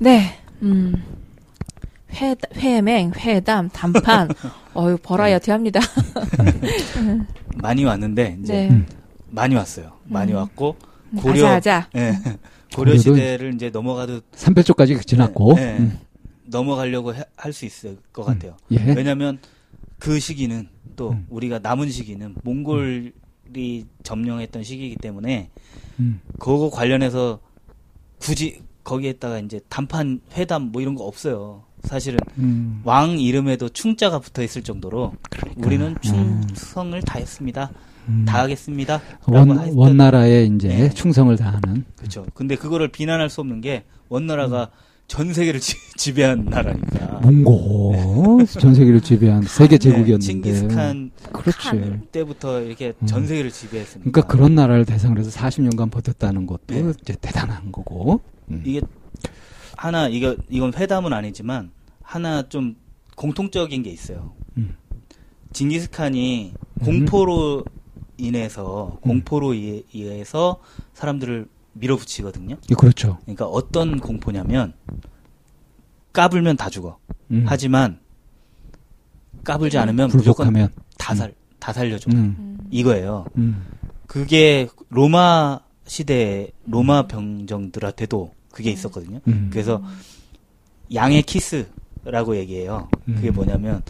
네. 음. 회, 회맹, 회담, 담판. 어유 버라이어티 합니다. 많이 왔는데 이제 네. 많이 왔어요. 많이 음. 왔고 고려 하자. 예. 고려 고려도 시대를 이제 넘어가도 삼패초까지 지났고. 네, 네. 음. 넘어가려고 할 수 있을 것 같아요. 예. 왜냐하면 그 시기는 또 음. 우리가 남은 시기는 몽골이 점령했던 시기이기 때문에 음. 그거 관련해서 굳이 거기에다가 이제 담판 회담 뭐 이런 거 없어요. 사실은 음. 왕 이름에도 충자가 붙어 있을 정도로 우리는 충성을 다했습니다. 음. 다하겠습니다. 원, 원나라에 이제 네. 충성을 다하는. 그렇죠. 근데 그거를 비난할 수 없는 게 원나라가 음. 전 세계를 지, 지배한 나라니까. 몽고 전 세계를 지배한 세계 제국이었는데. 네, 칭기스칸 그렇지. 칸 때부터 이렇게 음. 전 세계를 지배했으니까. 그러니까 그런 나라를 대상으로 해서 40년간 버텼다는 것도 네. 이제 대단한 거고. 음. 이게 하나 이거 이건 회담은 아니지만 하나 좀 공통적인 게 있어요. 음. 징기스칸이 음. 공포로 인해서 공포로 이- 인해서 사람들을 밀어붙이거든요. 예, 그렇죠. 그러니까 어떤 공포냐면 까불면 다 죽어. 음. 하지만 까불지 않으면 무조건 굴복하면. 다 살, 다 살려줘. 음. 음. 이거예요. 음. 그게 로마 시대 로마 병정들한테도 그게 있었거든요. 음. 그래서 양의 키스라고 얘기해요. 그게 음. 뭐냐면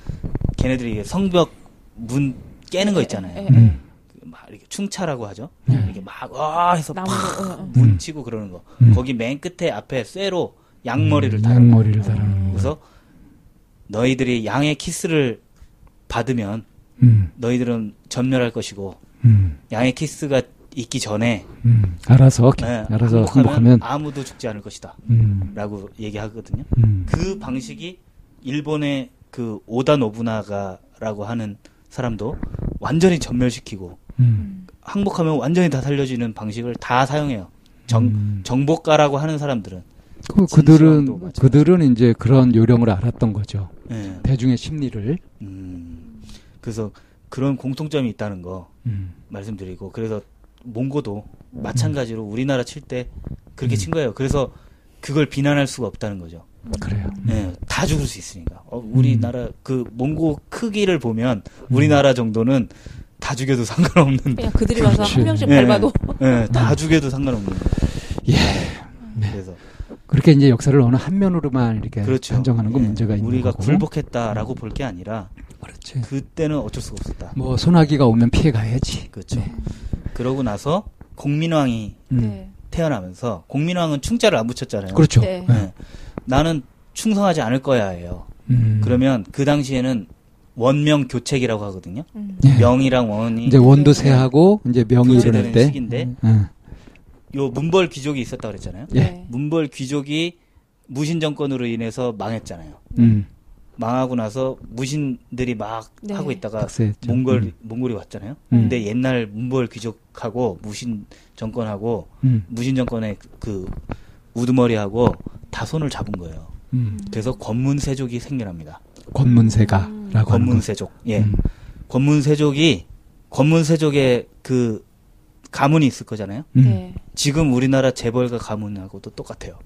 걔네들이 성벽 문 깨는 거 있잖아요. 예, 예, 음. 그막 이렇게 충차라고 하죠. 음. 이렇게 막와 해서 나무로, 팍 어, 어. 문 음. 치고 그러는 거. 음. 거기 맨 끝에 앞에 쇠로 양머리를 달아. 양머리를 달아는 거. 그래서 너희들이 양의 키스를 받으면 음. 너희들은 전멸할 것이고 음. 양의 키스가 있기 전에 음. 알아서 기- 네, 알아서 행복하면 아무도 죽지 않을 것이다. 음. 라고 얘기하거든요. 음. 그 방식이 일본의 그 오다 노부나가라고 하는 사람도 완전히 전멸시키고 음. 항복하면 완전히 다 살려지는 방식을 다 사용해요. 정, 음. 정복가라고 하는 사람들은. 그, 그들은. 그들은 이제 그런 요령을 알았던 거죠. 예. 대중의 심리를. 음, 그래서 그런 공통점이 있다는 거 음. 말씀드리고 그래서 몽고도 마찬가지로 우리나라 칠 때 그렇게 음. 친 거예요. 그래서 그걸 비난할 수가 없다는 거죠. 그래요. 예, 다 죽을 수 있으니까. 어, 음. 우리나라 그 몽고 크기를 보면 우리나라 정도는 다 죽여도 상관없는. 그냥 그들이 와서 그렇지. 한 명씩 예, 밟아도 예, 다 죽여도 상관없는. 예. 그래서 그렇게 이제 역사를 어느 한 면으로만 이렇게 그렇죠. 단정하는 건 예, 문제가 있는 우리가 거고. 굴복했다라고 볼 게 아니라 그렇지. 그때는 어쩔 수가 없었다. 뭐 소나기가 오면 피해 가야지. 그렇죠. 네. 그러고 나서 공민왕이 음. 네. 태어나면서 공민왕은 충자를 안 붙였잖아요. 그렇죠. 네. 예. 나는 충성하지 않을 거야예요. 음. 그러면 그 당시에는 원명 교책이라고 하거든요. 음. 예. 명이랑 원이 이제 원도 세하고 이제 명이 일어날 때. 시기인데 음. 요 문벌 귀족이 있었다 그랬잖아요. 예. 네. 문벌 귀족이 무신 정권으로 인해서 망했잖아요. 음. 망하고 나서 무신들이 막 네. 하고 있다가 박세했죠. 몽골 음. 몽골이 왔잖아요. 음. 근데 옛날 문벌 귀족하고 무신 정권하고 음. 무신 정권의 그 우두머리하고 다 손을 잡은 거예요. 음. 그래서 권문세족이 생겨납니다. 권문세가라고 음. 권문세족. 예. 음. 권문세족이 권문세족의 그 가문이 있을 거잖아요. 음. 네. 지금 우리나라 재벌가 가문하고도 똑같아요.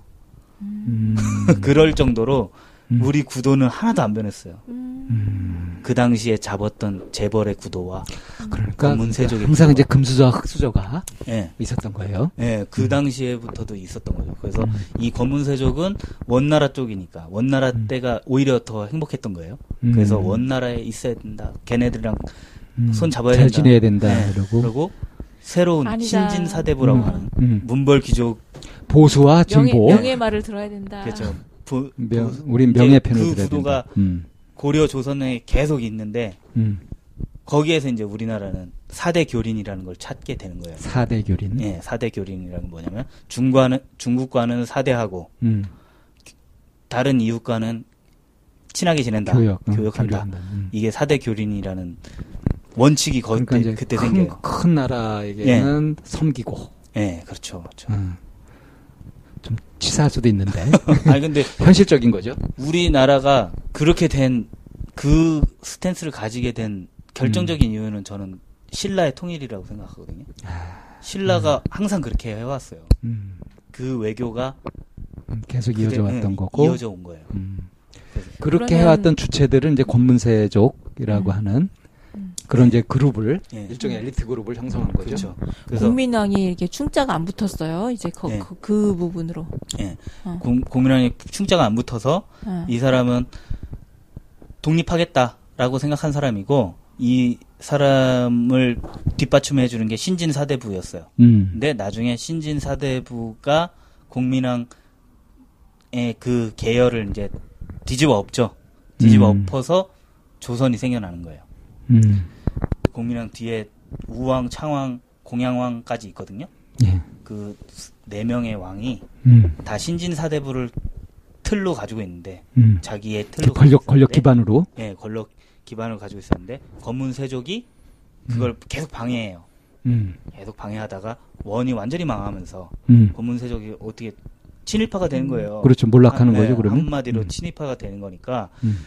음. 그럴 정도로 음. 우리 구도는 하나도 안 변했어요. 음. 음. 그 당시에 잡았던 재벌의 구도와 그러니까 권문세족의 항상 구도와. 이제 금수저와 흑수저가 예, 있었던 거예요. 예, 그 당시에부터도 있었던 거죠. 그래서 음. 이 권문세족은 원나라 쪽이니까 원나라 음. 때가 오히려 더 행복했던 거예요. 음. 그래서 원나라에 있어야 된다. 걔네들이랑 음. 손 잡아야 잘 된다. 지내야 된다. 네. 이러고 그리고 새로운 아니다. 신진 사대부라고 음. 하는 음. 문벌 귀족 보수와 명예, 진보. 명예 말을 들어야 된다. 그렇죠. 부, 명, 부- 우린 명예 편을 그 구도가. 음. 고려 조선에 계속 있는데 음. 거기에서 이제 우리나라는 사대 교린이라는 걸 찾게 되는 거예요. 사대 교린. 예, 사대 교린이라는 건 뭐냐면 중과는 중국과는 사대하고 음. 다른 이웃과는 친하게 지낸다. 교역. 어, 교역한다. 교류한다. 음. 이게 사대 교린이라는 원칙이 거기 그러니까 그때 큰, 생겨요. 큰 나라에게는 섬기고. 예, 그렇죠, 그렇죠. 음. 좀 치사할 수도 있는데 아니 근데 현실적인 거죠. 우리나라가 그렇게 된 그 스탠스를 가지게 된 결정적인 음. 이유는 저는 신라의 통일이라고 생각하거든요. 아, 신라가 항상 그렇게 해왔어요. 음. 그 외교가 음, 계속 그대- 이어져 왔던 예, 거고. 이어져 온 거예요. 음. 그렇게 그러면- 해왔던 주체들은 이제 권문세족이라고 음. 하는 음. 그런 이제 그룹을 예. 일종의 엘리트 그룹을 형성한 거죠. 그렇죠. 그래서 국민왕이 이렇게 충자가 안 붙었어요. 이제 그, 예. 그, 그 부분으로. 예. 어. 공- 공민왕이 충자가 안 붙어서 어. 이 사람은 독립하겠다라고 생각한 사람이고 이 사람을 뒷받침해 주는 게 신진 사대부였어요. 음. 근데 나중에 신진 사대부가 공민왕의 그 계열을 이제 뒤집어 엎죠. 뒤집어 음. 엎어서 조선이 생겨나는 거예요. 음. 공민왕 뒤에 우왕, 창왕, 공양왕까지 있거든요. 예. 그네 명의 왕이 음. 다 신진 사대부를 틀로 가지고 있는데 음. 자기의 틀로 권력 권력 기반으로. 예, 권력 기반을 가지고 있었는데 검문 세족이 그걸 계속 방해해요. 음. 계속 방해하다가 원이 완전히 망하면서 음. 검문 세족이 어떻게 친일파가 되는 거예요. 그렇죠. 몰락하는 한- 거죠, 예, 그러면. 한마디로 음. 친일파가 되는 거니까 음.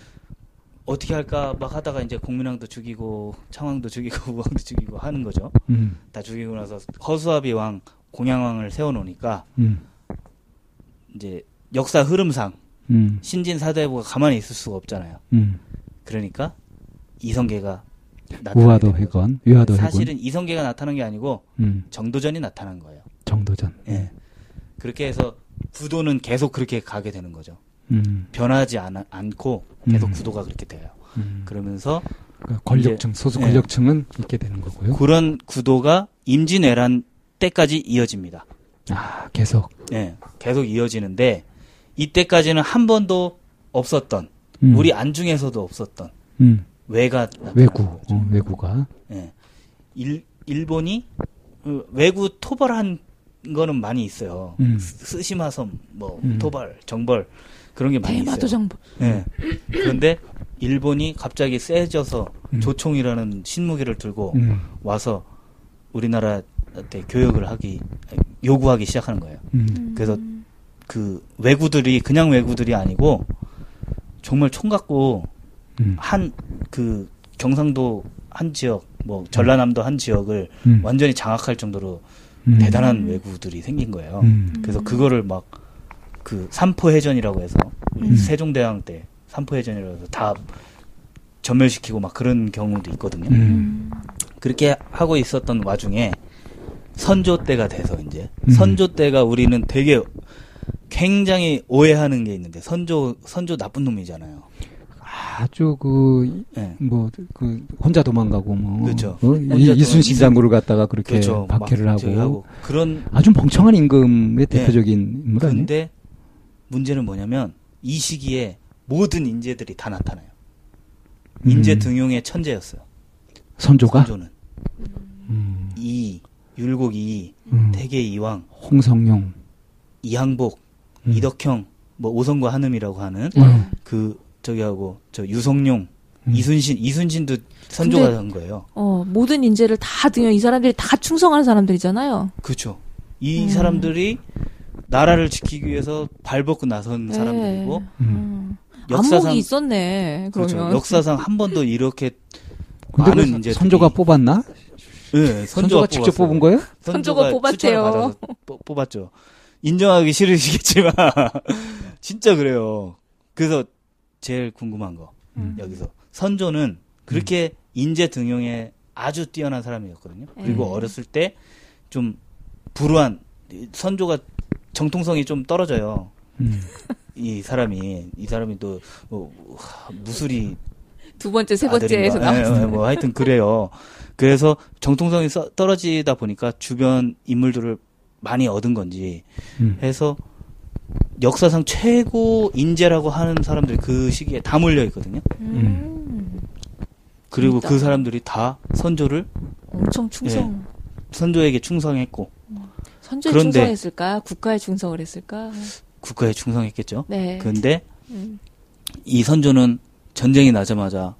어떻게 할까 막 하다가 이제 공민왕도 죽이고 창왕도 죽이고 우왕도 죽이고 하는 거죠. 음. 다 죽이고 나서 허수아비 왕, 공양왕을 세워놓으니까 음. 이제 역사 흐름상 음. 신진 사대부가 가만히 있을 수가 없잖아요. 음. 그러니까 이성계가 우화도. 해건, 위화도 해건. 사실은 이성계가 나타난 게 아니고 음. 정도전이 나타난 거예요. 정도전. 예. 그렇게 해서 구도는 계속 그렇게 가게 되는 거죠. 음. 변하지 않, 않고 계속 음. 구도가 그렇게 돼요. 음. 그러면서 그러니까 권력층, 이제- 소수 예. 권력층은 있게 되는 거고요. 그런 구도가 임진왜란 때까지 이어집니다. 아, 계속. 예. 계속 이어지는데 이때까지는 한 번도 없었던 음. 우리 안중에서도 없었던 음. 외가 나타나는 외구. 어, 외구가. 예. 일, 일본이 어, 외구 토벌한 거는 많이 있어요. 음. 스- 스시마섬, 뭐 음. 토벌, 정벌 그런 게 많이 있어요. 정부. 예. 그런데 일본이 갑자기 세져서 음. 조총이라는 신무기를 들고 음. 와서 우리나라한테 교역을 하기 요구하기 시작하는 거예요. 음. 그래서 그 외구들이 그냥 외구들이 아니고 정말 총 갖고 음. 한그 경상도 한 지역 뭐 전라남도 한 지역을 음. 완전히 장악할 정도로 음. 대단한 외구들이 생긴 거예요. 음. 그래서 그거를 막 그 삼포해전이라고 해서 음. 세종대왕 때 삼포해전이라고 해서 다 전멸시키고 막 그런 경우도 있거든요. 음. 그렇게 하고 있었던 와중에 선조 때가 돼서 이제 음. 선조 때가 우리는 되게 굉장히 오해하는 게 있는데 선조 선조 나쁜 놈이잖아요. 아주 그, 예. 뭐, 그, 혼자 도망가고, 뭐. 그렇죠. 어? 이, 이순신 이순- 장군을 갖다가 그렇게 그렇죠. 박해를 막 하고. 하고 그런 아주 멍청한 임금의 네. 대표적인 인물 아니에요? 근데 문제는 뭐냐면 이 시기에 모든 인재들이 다 나타나요. 인재 음. 등용의 천재였어요. 선조가? 선조는 음. 이 율곡 이 음. 대개 이왕 홍성용. 이항복 음. 이덕형 뭐 오성과 한음이라고 하는 음. 그 저기 하고 저 유성룡 음. 이순신 이순신도 선조가 한 거예요. 어, 모든 인재를 다 등용, 이 사람들이 다 충성하는 사람들이잖아요. 그렇죠. 이 음. 사람들이 나라를 지키기 위해서 발벗고 나선 네. 사람들이고 음. 음. 역사상 안목이 있었네. 그러면. 그렇죠. 역사상 한 번도 이렇게 많은 그 인재들이 선조가 뽑았나? 네, 선조가 직접 뽑았어요. 뽑은 거예요? 선조가 뽑았대요. 추천을 받아서 뽑- 뽑았죠. 인정하기 싫으시겠지만 진짜 그래요. 그래서 제일 궁금한 거 음. 여기서 선조는 그렇게 인재 등용에 아주 뛰어난 사람이었거든요. 그리고 음. 어렸을 때 좀 불우한 선조가 정통성이 좀 떨어져요. 음. 이 사람이 이 사람이 또 뭐, 하, 무술이 두 번째, 세 번째에서? 나왔어요. 예, 예, 뭐 하여튼 그래요. 그래서 정통성이 써- 떨어지다 보니까 주변 인물들을 많이 얻은 건지 음. 해서 역사상 최고 인재라고 하는 사람들이 그 시기에 다 몰려 있거든요. 음. 그리고 재밌다. 그 사람들이 다 선조를 엄청 충성. 선조에게 충성했고 선조에 그런데- 충성했을까? 국가에 충성을 했을까? 국가에 충성했겠죠. 네. 근데 음. 이 선조는 전쟁이 나자마자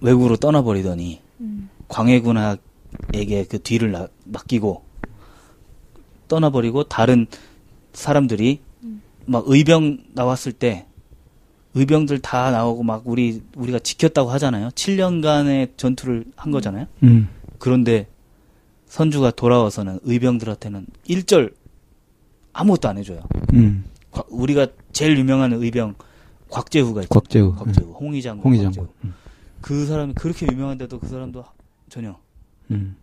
외국으로 떠나버리더니 음. 광해군에게 그 뒤를 나- 맡기고 떠나버리고 다른 사람들이 음. 막 의병 나왔을 때 의병들 다 나오고 막 우리 우리가 지켰다고 하잖아요. 7년간의 전투를 한 거잖아요. 음. 그런데 선주가 돌아와서는 의병들한테는 일절 아무것도 안 해줘요. 음. 과- 우리가 제일 유명한 의병 곽재후가 있죠. 곽재우. 곽재후, 홍의장군. 홍의장군. 곽재후. 그 사람이 그렇게 유명한데도 그 사람도 전혀 음.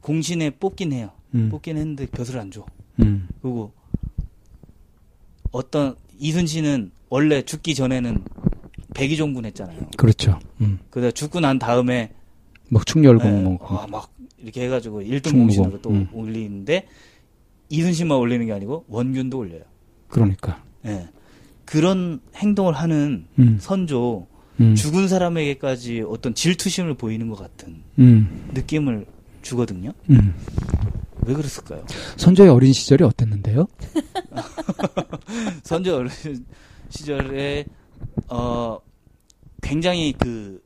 공신에 뽑긴 해요. 음. 뽑긴 했는데 벼슬 안 줘. 음. 그리고 어떤 이순신은 원래 죽기 전에는 백의종군 했잖아요. 그렇죠. 음. 그러다 죽고 난 다음에 뭐 충렬공 예, 뭐 아, 막 이렇게 해가지고 1등 충무공. 공신으로 또 음. 올리는데 이순신만 올리는 게 아니고 원균도 올려요. 그러니까. 예. 그런 행동을 하는 음. 선조 음. 죽은 사람에게까지 어떤 질투심을 보이는 것 같은 음. 느낌을 주거든요. 음. 왜 그랬을까요? 선조의 어린 시절이 어땠는데요? 선조 어린 시절에 어 굉장히 그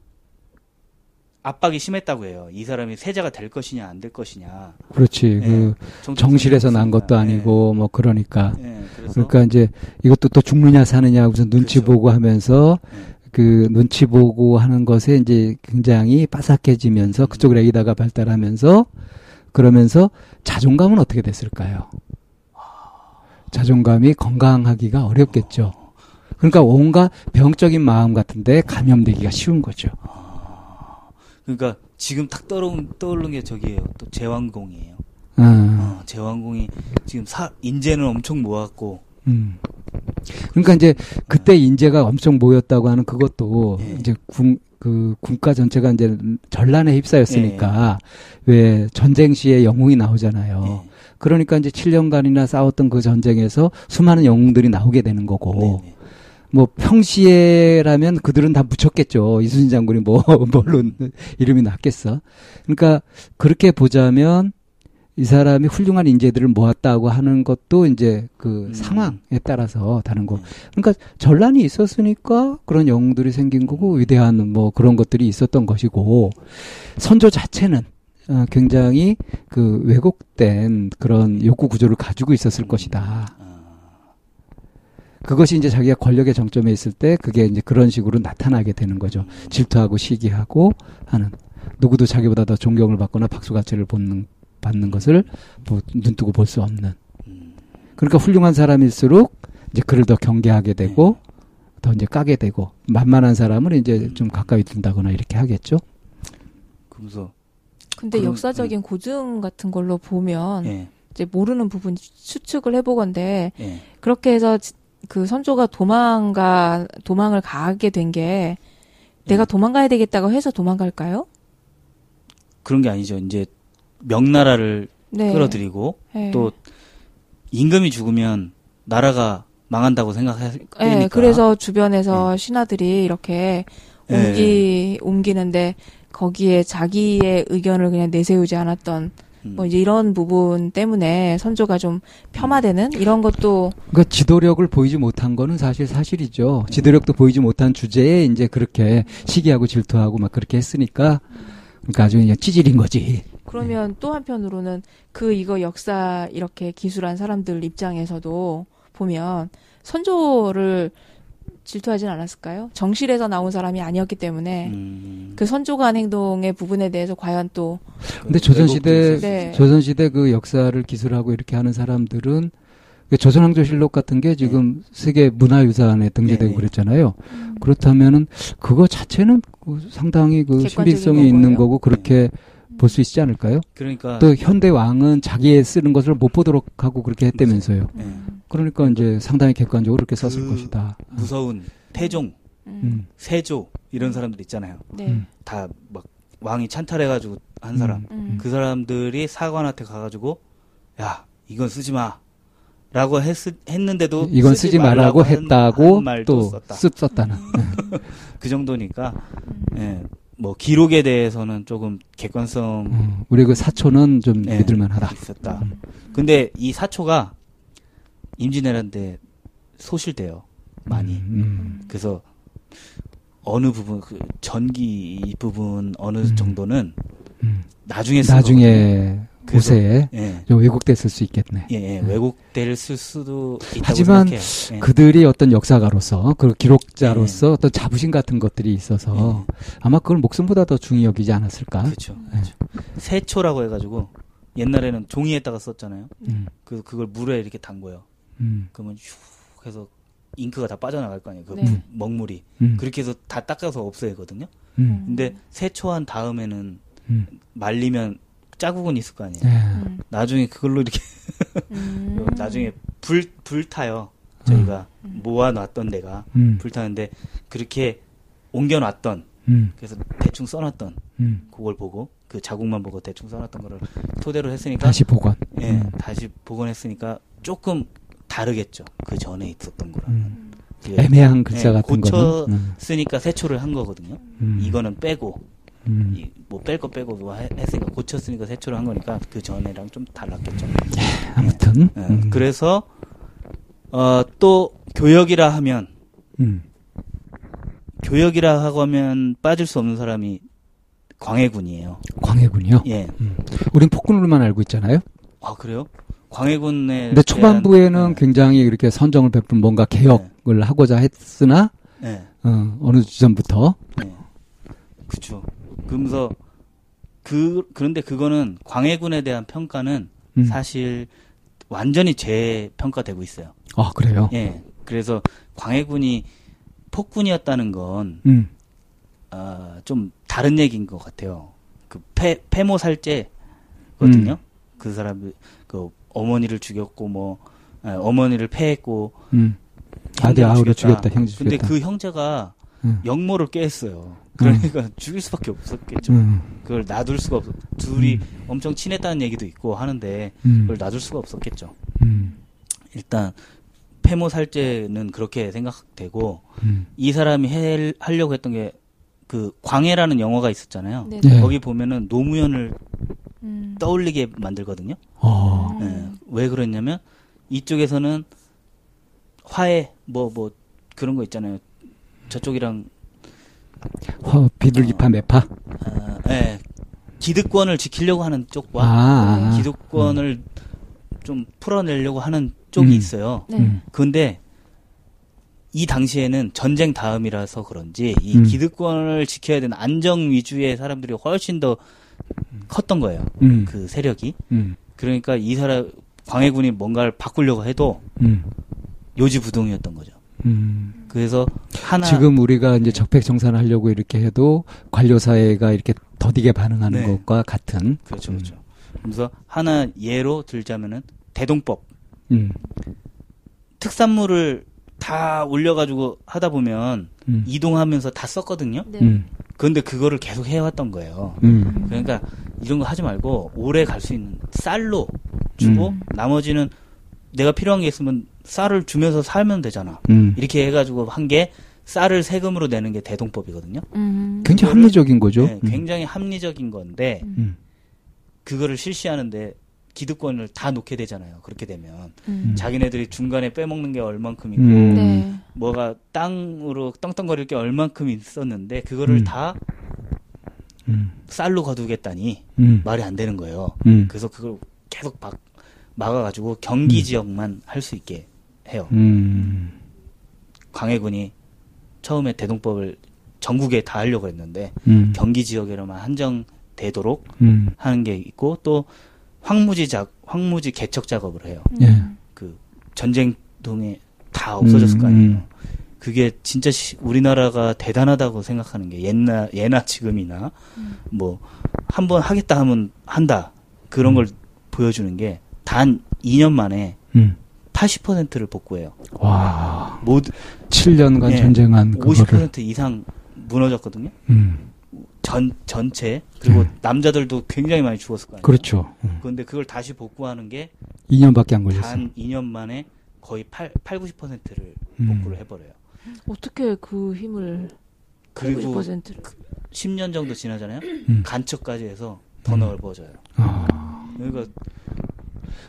압박이 심했다고 해요. 이 사람이 세자가 될 것이냐 안 될 것이냐. 그렇지. 예. 그 정실에서 난. 것도 아니고 뭐 그러니까. 그래서 그러니까 이제 이것도 또 죽느냐 사느냐 무슨 눈치 그렇죠. 보고 하면서 예. 그 눈치 보고 하는 것에 이제 굉장히 빠삭해지면서 그쪽을 애기다가 발달하면서 그러면서 자존감은 어떻게 됐을까요? 자존감이 건강하기가 어렵겠죠. 그러니까 온갖 병적인 마음 같은데 감염되기가 쉬운 거죠. 그러니까 지금 탁 떠오른, 떠오른 게 저기예요. 또 제왕공이에요. 아, 어, 제왕공이 지금 사, 인재는 엄청 모았고 음. 그러니까 이제 그때 인재가 엄청 모였다고 하는 그것도 예. 이제 군, 그 군가 전체가 이제 전란에 휩싸였으니까 왜 전쟁 시에 영웅이 나오잖아요. 예. 그러니까 이제 7년간이나 싸웠던 그 전쟁에서 수많은 영웅들이 나오게 되는 거고 네네. 뭐 평시에라면 그들은 다 묻혔겠죠. 이순신 장군이 뭐 뭘로 이름이 났겠어. 그러니까 그렇게 보자면 이 사람이 훌륭한 인재들을 모았다고 하는 것도 이제 그 음. 상황에 따라서 다른 거. 네. 그러니까 전란이 있었으니까 그런 영웅들이 생긴 거고 위대한 뭐 그런 것들이 있었던 것이고 선조 자체는 어, 굉장히 그 왜곡된 그런 욕구 구조를 가지고 있었을 것이다. 아, 그것이 이제 자기가 권력의 정점에 있을 때 그게 이제 그런 식으로 나타나게 되는 거죠. 질투하고 시기하고 하는 누구도 자기보다 더 존경을 받거나 박수 가치를 받는 받는 것을 뭐 눈뜨고 볼 수 없는. 음, 그러니까 훌륭한 사람일수록 이제 그를 더 경계하게 되고 더 이제 까게 되고 만만한 사람을 이제 좀 가까이 둔다거나 이렇게 하겠죠. 그러면서 근데 역사적인 고증 같은 걸로 보면 예, 이제 모르는 부분 추측을 해보건데 예. 그렇게 해서 지- 그 선조가 도망가 도망을 가게 된게 내가 예. 도망가야 되겠다고 해서 도망갈까요? 그런 게 아니죠. 이제 명나라를 네. 끌어들이고 네. 또 임금이 죽으면 나라가 망한다고 예, 때니까. 그래서 주변에서 신하들이 이렇게 예. 옮기 옮기는데 거기에 자기의 의견을 그냥 내세우지 않았던 음. 뭐 이제 이런 부분 때문에 선조가 좀 폄하되는 이런 것도 그러니까 지도력을 보이지 못한 거는 사실 사실이죠. 지도력도 보이지 못한 주제에 이제 그렇게 시기하고 질투하고 막 그렇게 했으니까 그러니까 아주 그냥 찌질인 거지. 그러면 또 한편으로는 그 이거 역사 이렇게 기술한 사람들 입장에서도 보면 선조를 질투하진 않았을까요? 정실에서 나온 사람이 아니었기 때문에 음. 그 선조가 한 행동의 부분에 대해서 과연 또 근데 조선 시대 있을 수 네. 있죠. 조선 시대 그 역사를 기술하고 이렇게 하는 사람들은 그 조선왕조실록 같은 게 지금 세계 문화유산에 등재되고 네, 네. 그랬잖아요. 그렇다면은 그거 자체는 그 상당히 그 신빙성이 있는. 거고 그렇게 볼 수 있지 않을까요? 그러니까 또 현대 왕은 자기의 쓰는 것을 못 보도록 하고 그렇게 했다면서요. 예. 그러니까 이제 상당히 객관적으로 그렇게 썼을 그 것이다. 무서운 태종, 음. 음. 세조 이런 사람들 있잖아요. 네. 음. 다막 왕이 찬탈해가지고 한 사람. 음. 그 사람들이 사관한테 가가지고 야 이건 쓰지 마 라고 했, 했는데도 이건 쓰지 말라고 한- 했다고 또 썼다. 쓱 썼다는. 그 정도니까 음. 예, 뭐 기록에 대해서는 조금 객관성 음, 우리 그 사초는 좀 예, 믿을만하다. 있었다. 음. 근데 이 사초가 임진왜란때 소실돼요 많이. 음, 그래서 어느 부분 그 전기 이 부분 어느 음. 정도는 음. 나중에. 나중에 후세에 예. 좀 왜곡됐을 수 있겠네. 예, 예, 음. 왜곡될 수도 있다고 하지만 생각해요. 예. 그들이 어떤 역사가로서, 그 기록자로서 어떤 자부심 같은 것들이 있어서 아마 그걸 목숨보다 더 중히 여기지 않았을까? 그렇죠. 예. 세초라고 해가지고 옛날에는 종이에다가 썼잖아요. 음, 그 그걸 물에 이렇게 담궈요. 음, 그러면 슉 해서 잉크가 다 빠져나갈 거 아니에요. 그 네. 먹물이. 음. 그렇게 해서 다 닦아서 없애거든요. 음. 근데 세초한 다음에는 음. 말리면 자국은 있을 거 아니에요. 예. 음. 나중에 그걸로 이렇게 음. 나중에 불 불타요. 저희가 모아놨던 데가 음. 불타는데 그렇게 옮겨놨던 음. 그래서 대충 써놨던 음. 그걸 보고 그 자국만 보고 대충 써놨던 거를 토대로 했으니까 다시 복원. 예 음. 다시 복원했으니까 조금 다르겠죠. 그 전에 있었던 거랑 음. 예, 애매한 글자 예, 같은 고쳐 거는. 음. 쓰니까 세초를 한 거거든요. 음. 이거는 빼고 음. 뭐뺄 거 빼고 뭐 해- 했으니까 고쳤으니까 세초를 한 거니까 그 전에랑 좀 달랐겠죠. 아무튼. 예, 음. 그래서 어, 또 교역이라 하면 음. 교역이라 하고 하면 빠질 수 없는 사람이 광해군이에요. 광해군이요. 예. 음. 우린 폭군으로만 알고 있잖아요. 아 그래요? 광해군에 근데 초반부에는 네. 굉장히 이렇게 선정을 베푼 뭔가 개혁을 하고자 했으나 네. 어, 어느 지점부터 네. 그쵸. 그러면서 그 그런데 그거는 광해군에 대한 평가는 음. 사실 완전히 재평가되고 있어요. 아 그래요. 예. 그래서 광해군이 폭군이었다는 건 음. 아, 좀 다른 얘기인 것 같아요. 그 폐, 폐모 살제거든요. 음. 그 사람, 그 어머니를 죽였고, 뭐, 에, 어머니를 패했고, 음. 아들 형제를 아우를 죽였다. 죽였다. 형제 근데 죽였다. 그 형제가 음. 역모를 깼어요. 그러니까 죽일 수밖에 없었겠죠. 음. 그걸 놔둘 수가 없어. 둘이 음. 엄청 친했다는 얘기도 있고 하는데, 음. 그걸 놔둘 수가 없었겠죠. 음. 일단, 폐모 살제는 그렇게 생각되고, 음. 이 사람이 해, 하려고 했던 게, 그, 광해라는 영화가 있었잖아요. 네. 네. 거기 보면은 노무현을 음. 떠올리게 만들거든요. 어. 예. 왜 그랬냐면 이쪽에서는 화해 뭐뭐 그런 거 있잖아요. 저쪽이랑 허, 비둘기파 매파. 아, 예. 기득권을 지키려고 하는 쪽과 아. 아. 기득권을 좀 풀어내려고 하는 쪽이 음. 있어요. 네. 음. 근데 이 당시에는 전쟁 다음이라서 그런지 이 음. 기득권을 지켜야 되는 안정 위주의 사람들이 훨씬 더 컸던 거예요. 음. 그 세력이. 음. 그러니까 이 사람 광해군이 뭔가를 바꾸려고 해도 음. 요지부동이었던 거죠. 음. 그래서 하나 지금 우리가 이제 적폐 정산을 하려고 이렇게 해도 관료 사회가 이렇게 더디게 반응하는 네. 것과 같은. 그렇죠, 그렇죠. 그래서 하나 예로 들자면은 대동법 음. 특산물을 다 올려가지고 하다 보면 음. 이동하면서 다 썼거든요. 네. 음. 그런데 그거를 계속 해왔던 거예요. 음. 그러니까 이런 거 하지 말고 오래 갈 수 있는 쌀로 주고 음. 나머지는 내가 필요한 게 있으면 쌀을 주면서 살면 되잖아. 음. 이렇게 해가지고 한 게 쌀을 세금으로 내는 게 대동법이거든요. 음. 굉장히 합리적인 거죠. 네, 굉장히 합리적인 건데 음. 그거를 실시하는데 기득권을 다 놓게 되잖아요. 그렇게 되면 음. 자기네들이 중간에 빼먹는 게 얼만큼 있고 음. 네. 뭐가 땅으로 떵떵거릴 게 얼만큼 있었는데 그거를 음. 다 음. 쌀로 거두겠다니 음. 말이 안 되는 거예요. 음. 그래서 그걸 계속 막 막아가지고 경기 지역만 할 수 있게 해요. 음. 광해군이 처음에 대동법을 전국에 다 하려고 했는데 음. 경기 지역에로만 한정되도록 음. 하는 게 있고 또 황무지 작 황무지 개척 작업을 해요. 예. 그 전쟁동에 다 없어졌을 거 아니에요. 음. 그게 진짜 시- 우리나라가 대단하다고 생각하는 게 옛날 예나 지금이나 뭐 한 번 하겠다 하면 한다 그런 걸 보여주는 게 단 2년 만에 음. 80%를 복구해요. 와. 모두 7년간 예, 전쟁한 그거를. 50% 이상 무너졌거든요. 음. 전 전체 그리고 음. 남자들도 굉장히 많이 죽었을 거 아니에요. 그렇죠. 음. 그런데 그걸 다시 복구하는 게 2년밖에 안 걸렸어. 단 2년 만에 거의 8, 8 90%를 음. 복구를 해버려요. 어떻게 그 힘을 그리고 90%를 10년 정도 지나잖아요. 음. 간척까지 해서 더 음. 넓어져요. 아. 그러니까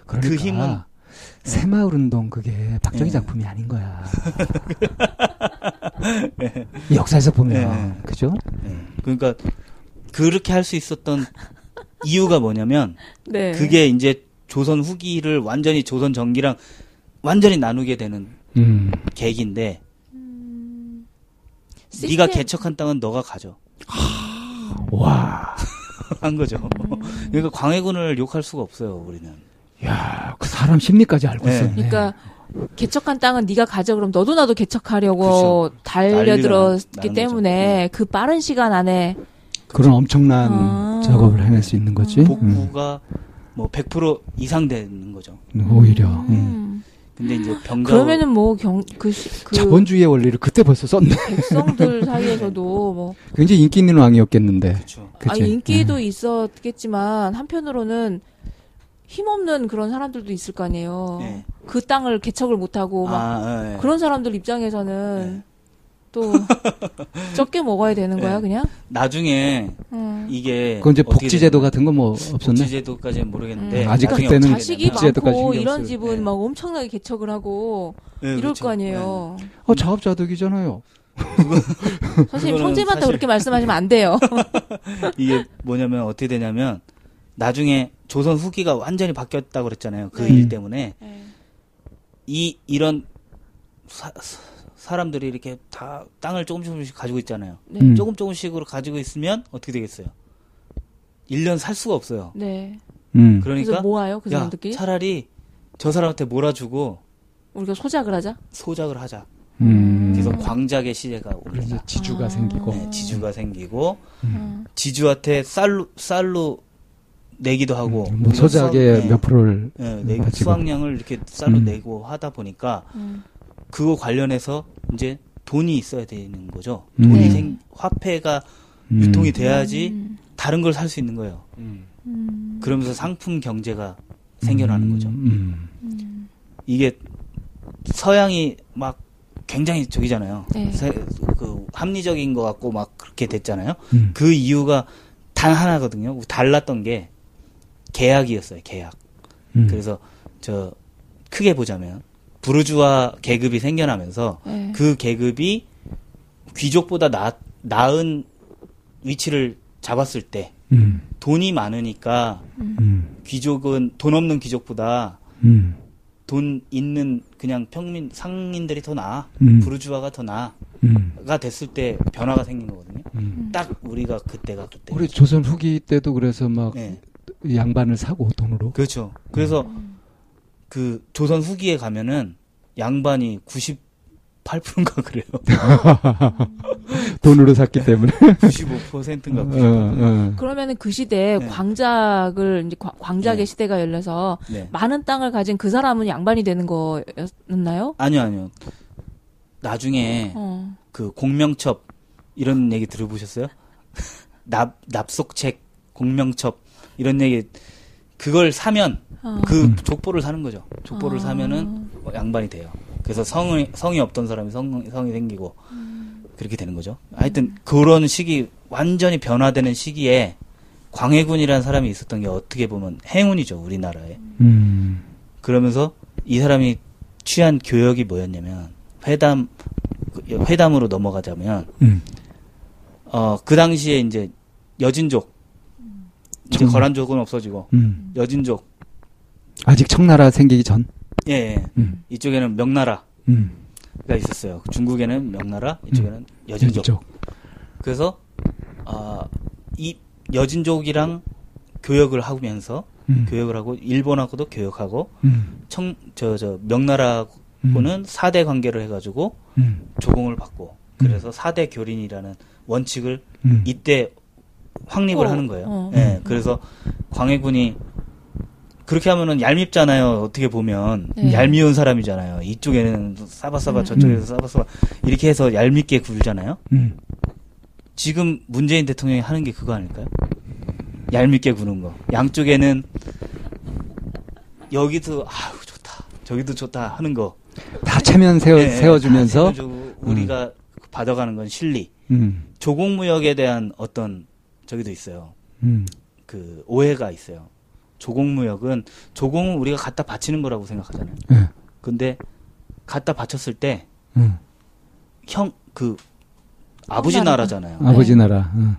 그러니까 그 힘은 새마을 운동 그게 박정희 예. 작품이 아닌 거야. 이 역사에서 보면 예. 그죠? 예. 그러니까 그렇게 할 수 있었던 이유가 뭐냐면 네. 그게 이제 조선 후기를 완전히 조선 전기랑 완전히 나누게 되는 음. 계기인데 음, 네가 개척한 땅은 너가 가져 와. 한 거죠. 음. 그러니까 광해군을 욕할 수가 없어요 우리는. 야, 그 사람 심리까지 알고 예. 있었네. 그러니까 개척한 땅은 네가 가져 그럼 너도 나도 개척하려고 그렇죠. 달려들었기 때문에 그 빠른 시간 안에 그런 엄청난 아. 작업을 해낼 수 있는 거지. 음. 복구가 뭐100% 이상 되는 거죠. 음, 오히려. 음. 음. 근데 이제 병가 그러면은 뭐경그 그 자본주의의 원리를 그때 벌써 썼네. 백성들 사이에서도 뭐 굉장히 인기 있는 왕이었겠는데. 그렇죠. 그치? 아니 인기도 음. 있었겠지만 한편으로는 힘없는 그런 사람들도 있을 거 아니에요. 네. 그 땅을 개척을 못하고 막 아, 예. 그런 사람들 입장에서는 네. 또 적게 먹어야 되는 거야 네. 그냥. 나중에 음. 이게 그건 이제 복지제도 같은 거뭐 없었네. 복지제도까지는 모르겠는데 음. 아직 그때는 자식이 많고 이런 쓸- 집은 네. 막 엄청나게 개척을 하고 네, 이럴 그렇죠. 거 아니에요. 어, 자업자득이잖아요. 선생님 사실- 그렇게 말씀하시면 안 돼요. 네. 이게 뭐냐면 어떻게 되냐면 나중에 조선 후기가 완전히 바뀌었다고 그랬잖아요. 그 네. 일 때문에 이 이런 사, 람들이 이렇게 다 땅을 조금 조금씩 가지고 있잖아요. 네. 음. 조금 조금씩으로 가지고 있으면 어떻게 되겠어요? 1년 살 수가 없어요. 네. 음. 그러니까 모아요 그 야, 사람들끼리. 차라리 저 사람한테 몰아주고 우리가 소작을 하자. 소작을 하자. 음. 그래서 음. 광작의 시대가 그래서 옵니다. 지주가 아. 생기고. 네, 지주가 생기고 음. 지주한테 쌀로 쌀로 내기도 하고 음, 뭐 수확- 네, 몇 프로를 네, 내- 가지고. 수확량을 이렇게 쌀로 음. 내고 하다 보니까 음. 그거 관련해서 이제 돈이 있어야 되는 거죠. 음. 돈이 네. 생 화폐가 음. 유통이 돼야지 음. 다른 걸 살 수 있는 거예요. 음. 그러면서 상품 경제가 생겨나는 음. 거죠. 음. 음. 이게 서양이 막 굉장히 저기잖아요. 네. 세- 그 합리적인 것 같고 막 그렇게 됐잖아요. 음. 그 이유가 단 하나거든요. 달랐던 게 계약이었어요. 계약. 음. 그래서 저 크게 보자면 부르주아 계급이 생겨나면서 네. 그 계급이 귀족보다 나, 나은 위치를 잡았을 때 음. 돈이 많으니까 음. 귀족은 돈 없는 귀족보다 음. 돈 있는 그냥 평민 상인들이 더 나아 음. 부르주아가 더 나아가 음. 됐을 때 변화가 생긴 거거든요. 음. 딱 우리가 그때가 그때. 우리 조선 후기 때도 그래서 막 네, 양반을 사고 돈으로. 그렇죠. 그래서 음. 그 조선 후기에 가면은 양반이 98%인가 그래요. 돈으로 샀기 때문에. 95%인가 어, 그래요. 어. 그러면은 그 시대에 네. 광작을 이제 광- 광작의 네. 시대가 열려서 네. 많은 땅을 가진 그 사람은 양반이 되는 거였나요? 아니요, 아니요. 나중에 어. 그 공명첩 이런 얘기 들어보셨어요? 납 납속책 공명첩 이런 얘기 그걸 사면 어. 그 음. 족보를 사는 거죠. 족보를 아. 사면은 뭐 양반이 돼요. 그래서 성이 성이 없던 사람이 성, 성이 생기고 음. 그렇게 되는 거죠. 하여튼 그런 시기 완전히 변화되는 시기에 광해군이라는 사람이 있었던 게 어떻게 보면 행운이죠 우리나라에. 음. 그러면서 이 사람이 취한 교역이 뭐였냐면 회담 그 회담으로 넘어가자면 음. 어그 당시에 이제 여진족 이제 정말. 거란족은 없어지고 음. 여진족 아직 청나라 생기기 전. 예, 예. 음. 이쪽에는 명나라가 음. 있었어요. 중국에는 명나라, 이쪽에는 여진족. 여진족. 그래서 아, 이 여진족이랑 교역을 하면서 음. 교역을 하고 일본하고도 교역하고 음. 청저 저 명나라하고는 음. 사대 관계를 해가지고 음. 조공을 받고 그래서 사대 교린이라는 원칙을 음. 이때 확립을 어, 하는 거예요. 어. 예, 그래서 광해군이 그렇게 하면은 얄밉잖아요. 어떻게 보면 네. 얄미운 사람이잖아요. 이쪽에는 싸바싸바 음. 저쪽에서 싸바싸바 이렇게 해서 얄밉게 굴잖아요. 음. 지금 문재인 대통령이 하는 게 그거 아닐까요? 얄밉게 구는 거. 양쪽에는 여기도 아우 좋다. 저기도 좋다 하는 거. 다 체면 세워, 예, 세워주면서. 우리가 받아가는 건 실리. 음. 조공무역에 대한 어떤 저기도 있어요. 음. 그 오해가 있어요. 조공무역은 조공은 우리가 갖다 바치는 거라고 생각하잖아요. 예. 근데 갖다 바쳤을 때 음. 형 그 아버지. 나라잖아요. 네. 아버지 나라. 응.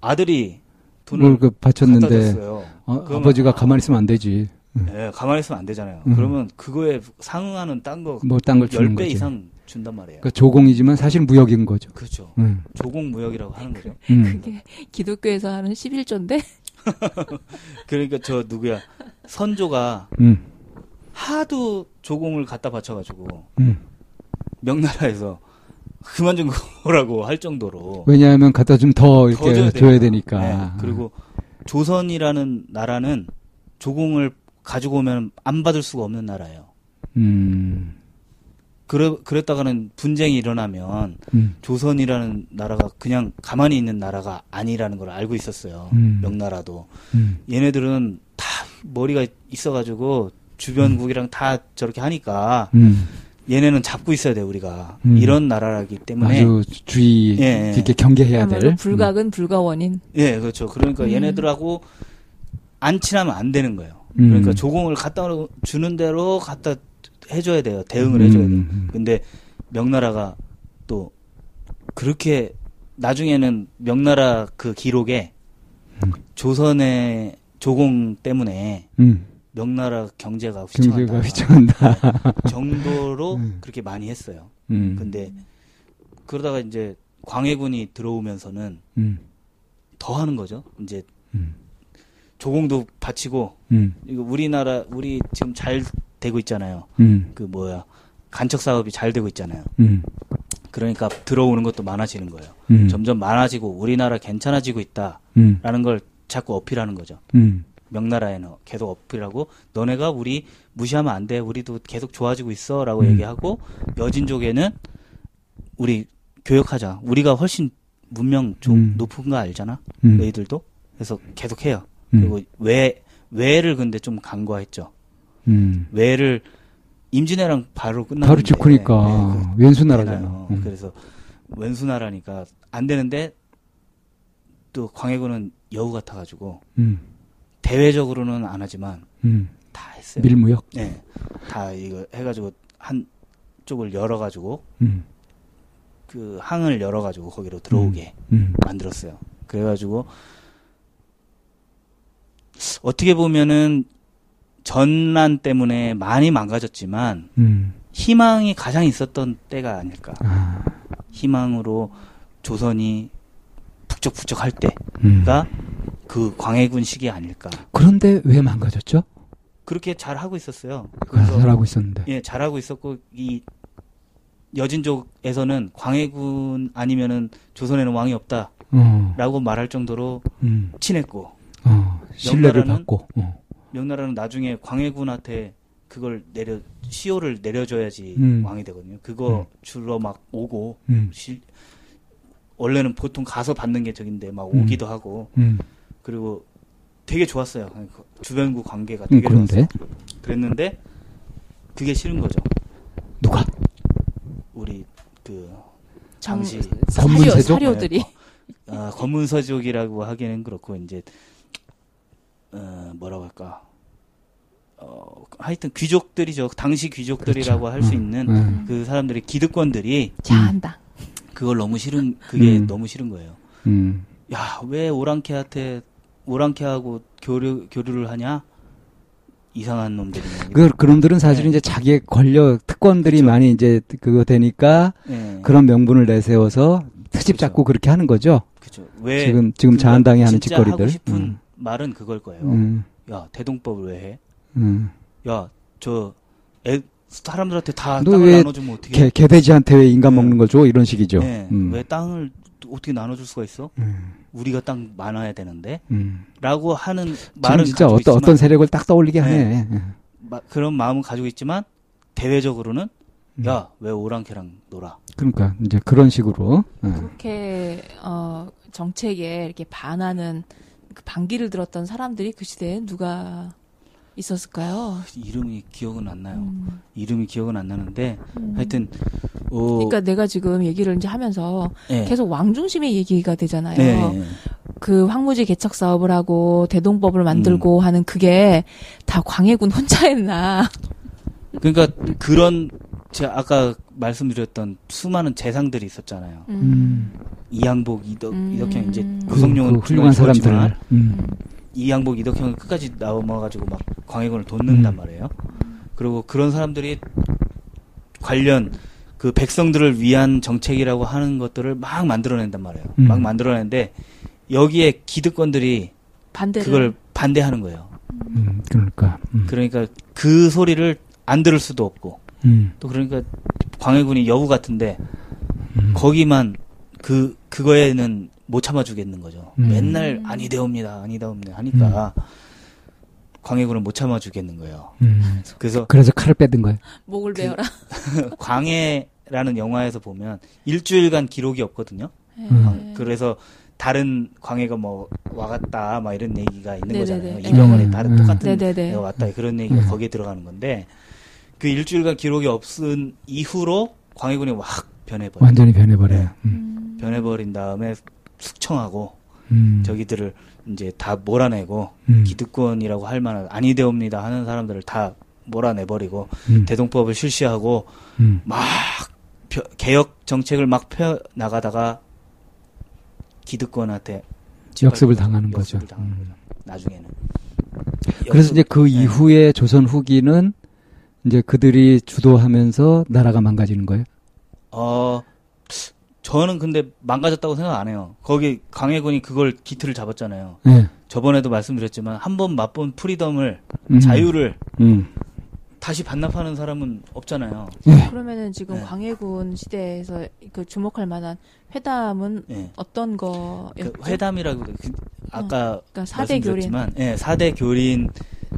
아들이 돈을 뭘그 바쳤는데. 어, 아버지가 아, 가만히 있으면 안 되지. 예, 가만히 있으면 안 되잖아요. 음. 그러면 그거에 상응하는 딴 거 뭐딴걸 주는 10배 거지. 이상 준단 말이에요. 그러니까 조공이지만 사실 무역인 거죠. 그렇죠. 음. 조공 무역이라고 하는 거죠. 음. 그게 기독교에서 하는 11조인데 그러니까 저 누구야 선조가 음. 하도 조공을 갖다 바쳐가지고 음. 명나라에서 그만 좀 거라고 할 정도로 왜냐하면 갖다 좀 더 이렇게 더 줘야 줘야, 되니까. 되니까. 네, 그리고 조선이라는 나라는 조공을 가지고 오면 안 받을 수가 없는 나라예요. 음. 그래, 그랬다가는 분쟁이 일어나면 음. 조선이라는 나라가 그냥 가만히 있는 나라가 아니라는 걸 알고 있었어요. 음. 명나라도. 음. 얘네들은 다 머리가 있어가지고 주변국이랑 다 저렇게 하니까 음. 얘네는 잡고 있어야 돼 우리가 음. 이런 나라라기 때문에 아주 주의 예, 예. 깊게 경계해야 될. 음. 불가근 불가원인. 예 그렇죠 그러니까 음. 얘네들하고 안 친하면 안 되는 거예요 음. 그러니까 조공을 갖다 주는 대로 갖다 해줘야 돼요 대응을 음. 해줘야 돼요 음. 근데 명나라가 또 그렇게 나중에는 명나라 그 기록에 음. 조선의 조공 때문에 음. 명나라 경제가 휘청한다 경제가 휘청한다. 정도로 음. 그렇게 많이 했어요. 음. 근데 그러다가 이제 광해군이 들어오면서는 음. 더 하는 거죠. 이제 음. 조공도 바치고 음. 이거 우리나라 우리 지금 잘 되고 있잖아요. 음. 그 뭐야 간척 사업이 잘 되고 있잖아요. 음. 그러니까 들어오는 것도 많아지는 거예요. 음. 점점 많아지고 우리나라 괜찮아지고 있다라는 음. 걸 자꾸 어필하는 거죠. 음. 명나라에는 계속 어필하고 너네가 우리 무시하면 안 돼. 우리도 계속 좋아지고 있어라고 음. 얘기하고 여진족에는 우리 교역하자. 우리가 훨씬 문명 좀 음. 높은 거 알잖아. 음. 너희들도. 그래서 계속 해요. 음. 그리고 외 외를 근데 좀 간과했죠. 음. 외를 임진왜랑 바로 끝났는데 바로 직후니까 네, 왼수 그 나라잖아. 되나요? 음. 그래서 왼수 나라니까 안 되는데 또 광해군은 여우 같아가지고 음. 대외적으로는 안 하지만 음. 다 했어요. 밀무역. 네, 다 이거 해가지고 한 쪽을 열어가지고 음. 그 항을 열어가지고 거기로 들어오게 음. 만들었어요. 그래가지고 어떻게 보면은 전란 때문에 많이 망가졌지만 음. 희망이 가장 있었던 때가 아닐까. 아. 희망으로 조선이 북적북적할 음. 때가 그 광해군 시기 아닐까. 그런데 왜 망가졌죠? 그렇게 잘 하고 있었어요. 아, 그래서 잘 하고 있었는데. 예, 잘 하고 있었고 이 여진족에서는 광해군 아니면은 조선에는 왕이 없다라고 어. 말할 정도로 음. 친했고 어. 신뢰를 받고. 어. 명나라는 나중에 광해군한테 그걸 내려 시효를 내려줘야지 음. 왕이 되거든요. 그거 주로 막 오고 음. 실 원래는 보통 가서 받는 게 저긴데 막 음. 오기도 하고 음. 그리고 되게 좋았어요. 그 주변국 관계가 음, 되게 좋았어요. 그런데 그랬는데 그게 싫은 거죠. 누가? 우리 그 정, 당시 사료, 검문세족? 사료들이. 아, 검문서족이라고 하기는 그렇고 이제 어, 뭐라고 할까? 어, 하여튼 귀족들이죠. 당시 귀족들이라고 그렇죠. 할수 음, 있는 음. 그 사람들이 기득권들이 자한다. 그걸 너무 싫은 그게 음. 너무 싫은 거예요. 음. 야, 왜 오랑캐한테 오랑캐하고 교류 교류를 하냐? 이상한 놈들이네. 그 그놈들은 사실은 네. 이제 자기의 권력 특권들이 그렇죠. 많이 이제 그거 되니까 예. 그런 명분을 내세워서 트집 그렇죠. 잡고 그렇게 하는 거죠. 그죠. 왜 지금 지금 자한당이 하는 짓거리들. 하고 싶은 음. 말은 그걸 거예요. 음. 야, 대동법을 왜 해? 음. 야, 저 애, 사람들한테 다너 땅을 왜 나눠주면 어떻게? 개, 개돼지한테 왜 인간 네. 먹는 거 줘? 이런 식이죠. 네, 음. 왜 땅을 어떻게 나눠줄 수가 있어? 음. 우리가 땅 많아야 되는데, 음. 라고 하는 말은 진짜 어떤 있지만, 어떤 세력을 딱 떠올리게 하네. 마- 그런 마음은 가지고 있지만 대외적으로는 음. 야, 왜 오랑캐랑 놀아? 그러니까 이제 그런 식으로. 어. 그렇게 어, 정책에 이렇게 반하는 그 반기를 들었던 사람들이 그 시대에 누가 있었을까요? 이름이 기억은 안 나요. 음, 이름이 기억은 안 나는데, 음. 하여튼, 어, 그러니까 내가 지금 얘기를 이제 하면서 예. 계속 왕 중심의 얘기가 되잖아요. 네, 그 황무지 개척 사업을 하고 대동법을 음. 만들고 하는 그게 다 광해군 혼자 했나? 그러니까 그런 제가 아까 말씀드렸던 수많은 재상들이 있었잖아요. 음. 이양복, 이덕, 음. 이덕형 이제 그, 고성룡은 그 훌륭한 사람들. 음. 음. 이양복, 이덕형은 끝까지 넘어가지고 막 광해군을 돕는단 음. 말이에요. 그리고 그런 사람들이 관련 그 백성들을 위한 정책이라고 하는 것들을 막 만들어낸단 말이에요. 음. 막 만들어내는데 여기에 기득권들이 반대를 그걸 반대하는 거예요. 음. 그러니까. 음. 그러니까 그 소리를 안 들을 수도 없고 음. 또 그러니까 광해군이 여우 같은데 음. 거기만 그 그거에는 못 참아주겠는 거죠. 음. 맨날 아니되옵니다, 아니되옵니다 하니까 광해군은 못 참아주겠는 거예요. 음. 그래서 그래서 칼을 빼든 거예요. 목을 그- 베어라. 광해라는 영화에서 보면 일주일간 기록이 없거든요. 음. 네. 그래서 다른 광해가 뭐 와갔다 막 이런 얘기가 있는 네네네. 거잖아요. 네. 이병헌이 음, 다른 음. 똑같은 네네네. 왔다 그런 얘기가 음. 거기에 들어가는 건데 그 일주일간 기록이 없은 이후로 광해군이 확 변해버려. 완전히 변해버려요. 음. 음. 변해버린 다음에 숙청하고 음. 저기들을 이제 다 몰아내고 음. 기득권이라고 할 만한 아니되옵니다 하는 사람들을 다 몰아내버리고 음. 대동법을 실시하고 음. 막 펴- 개혁 정책을 막 펴 나가다가 기득권한테 역습을 당하는 거죠. 역습을 당하는 음. 거죠. 나중에는. 그래서 이제 그 네. 이후에 조선 후기는 이제 그들이 주도하면서 나라가 망가지는 거예요. 어 저는 근데 망가졌다고 생각 안 해요. 거기 강해군이 그걸 기틀을 잡았잖아요. 네. 저번에도 말씀드렸지만 한 번 맛본 프리덤을 음. 자유를 음. 다시 반납하는 사람은 없잖아요. 예. 그러면은 지금 네. 광해군 시대에서 그 주목할 만한 회담은 예. 어떤 거였죠? 그 회담이라고 그 아까 그러니까 사대 교린. 말씀드렸지만 예, 4대 교린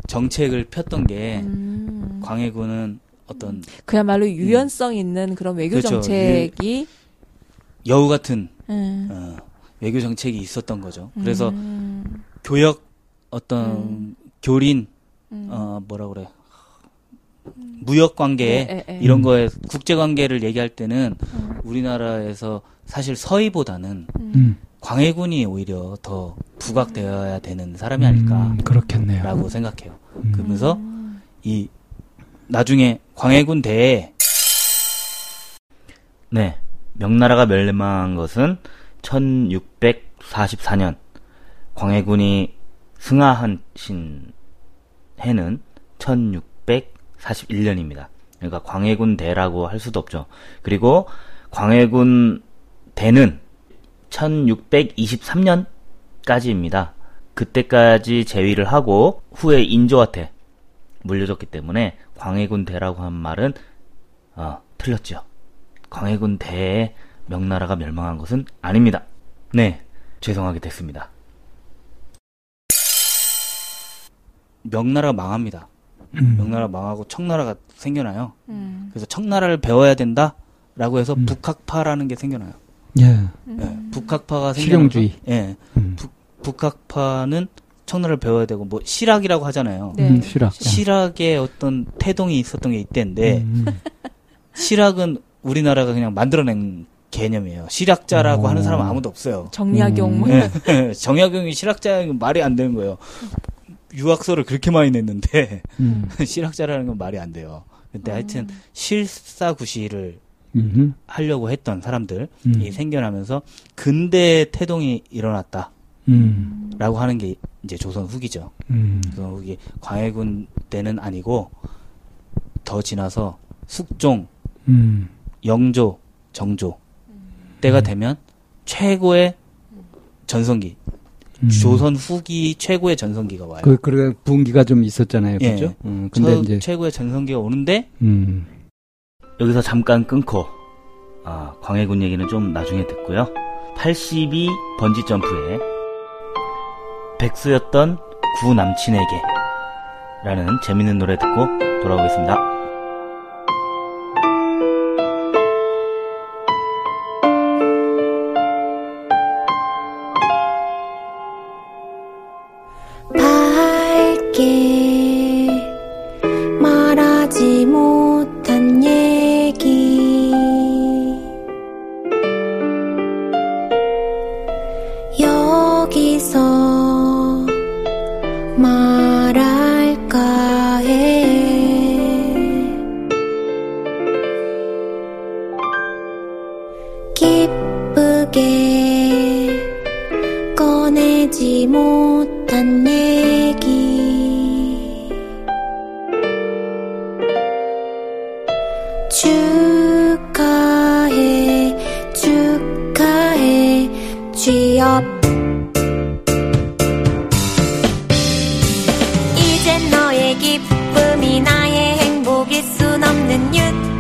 정책을 폈던 게 음. 광해군은 어떤 그야말로 유연성 있는 그런 외교 그렇죠. 정책이 여우 같은 음. 어, 외교 정책이 있었던 거죠. 그래서 음. 교역 어떤 음. 교린 음. 어 뭐라 그래 무역 관계 예, 예, 예. 이런 거에 국제 관계를 얘기할 때는 음. 우리나라에서 사실 서희보다는 음. 음. 광해군이 오히려 더 부각되어야 되는 사람이 아닐까라고 음, 그렇겠네요. 생각해요. 음. 그러면서 음. 이 나중에 광해군 대에 네 명나라가 멸망한 것은 1644년 광해군이 승하하신 해는 1641년입니다. 그러니까 광해군 대라고 할 수도 없죠. 그리고 광해군 대는 1623년까지입니다. 그때까지 제위를 하고 후에 인조한테 물려줬기 때문에 광해군 대라고 한 말은 어, 틀렸죠. 광해군 대에 명나라가 멸망한 것은 아닙니다. 네, 죄송하게 됐습니다. 명나라가 망합니다. 음. 명나라 망하고 청나라가 생겨나요. 음. 그래서 청나라를 배워야 된다라고 해서 음. 북학파라는 게 생겨나요. 예. 음. 예, 북학파가 실용주의. 생겨나서 예, 음. 북학파는 청나라를 배워야 되고 뭐 실학이라고 하잖아요. 네. 음, 실학. 실학의 어떤 태동이 있었던 게 있대인데 음. 실학은 우리나라가 그냥 만들어낸 개념이에요. 실학자라고 오. 하는 사람 은 아무도 없어요. 정약용 뭐 음. 예, 정약용이 실학자는 말이 안 되는 거예요. 유학서를 그렇게 많이 냈는데 음. 실학자라는 건 말이 안 돼요. 근데 하여튼 실사구시를 음. 하려고 했던 사람들이 음. 생겨나면서 근대 태동이 일어났다 라고 음. 하는 게 이제 조선 후기죠. 음. 조선 후기 광해군 때는 아니고 더 지나서 숙종, 음. 영조, 정조 때가 되면 최고의 전성기, 음. 조선 후기 최고의 전성기가 와요. 그, 그, 분기가 좀 있었잖아요. 예. 그죠? 음, 근데 저- 이제, 최고의 전성기가 오는데 음. 여기서 잠깐 끊고 아, 광해군 얘기는 좀 나중에 듣고요. 82 번지 점프에 백수였던 구 남친에게 라는 재밌는 노래 듣고 돌아오겠습니다. 기쁨이 나의 행복 속일 순 없는 유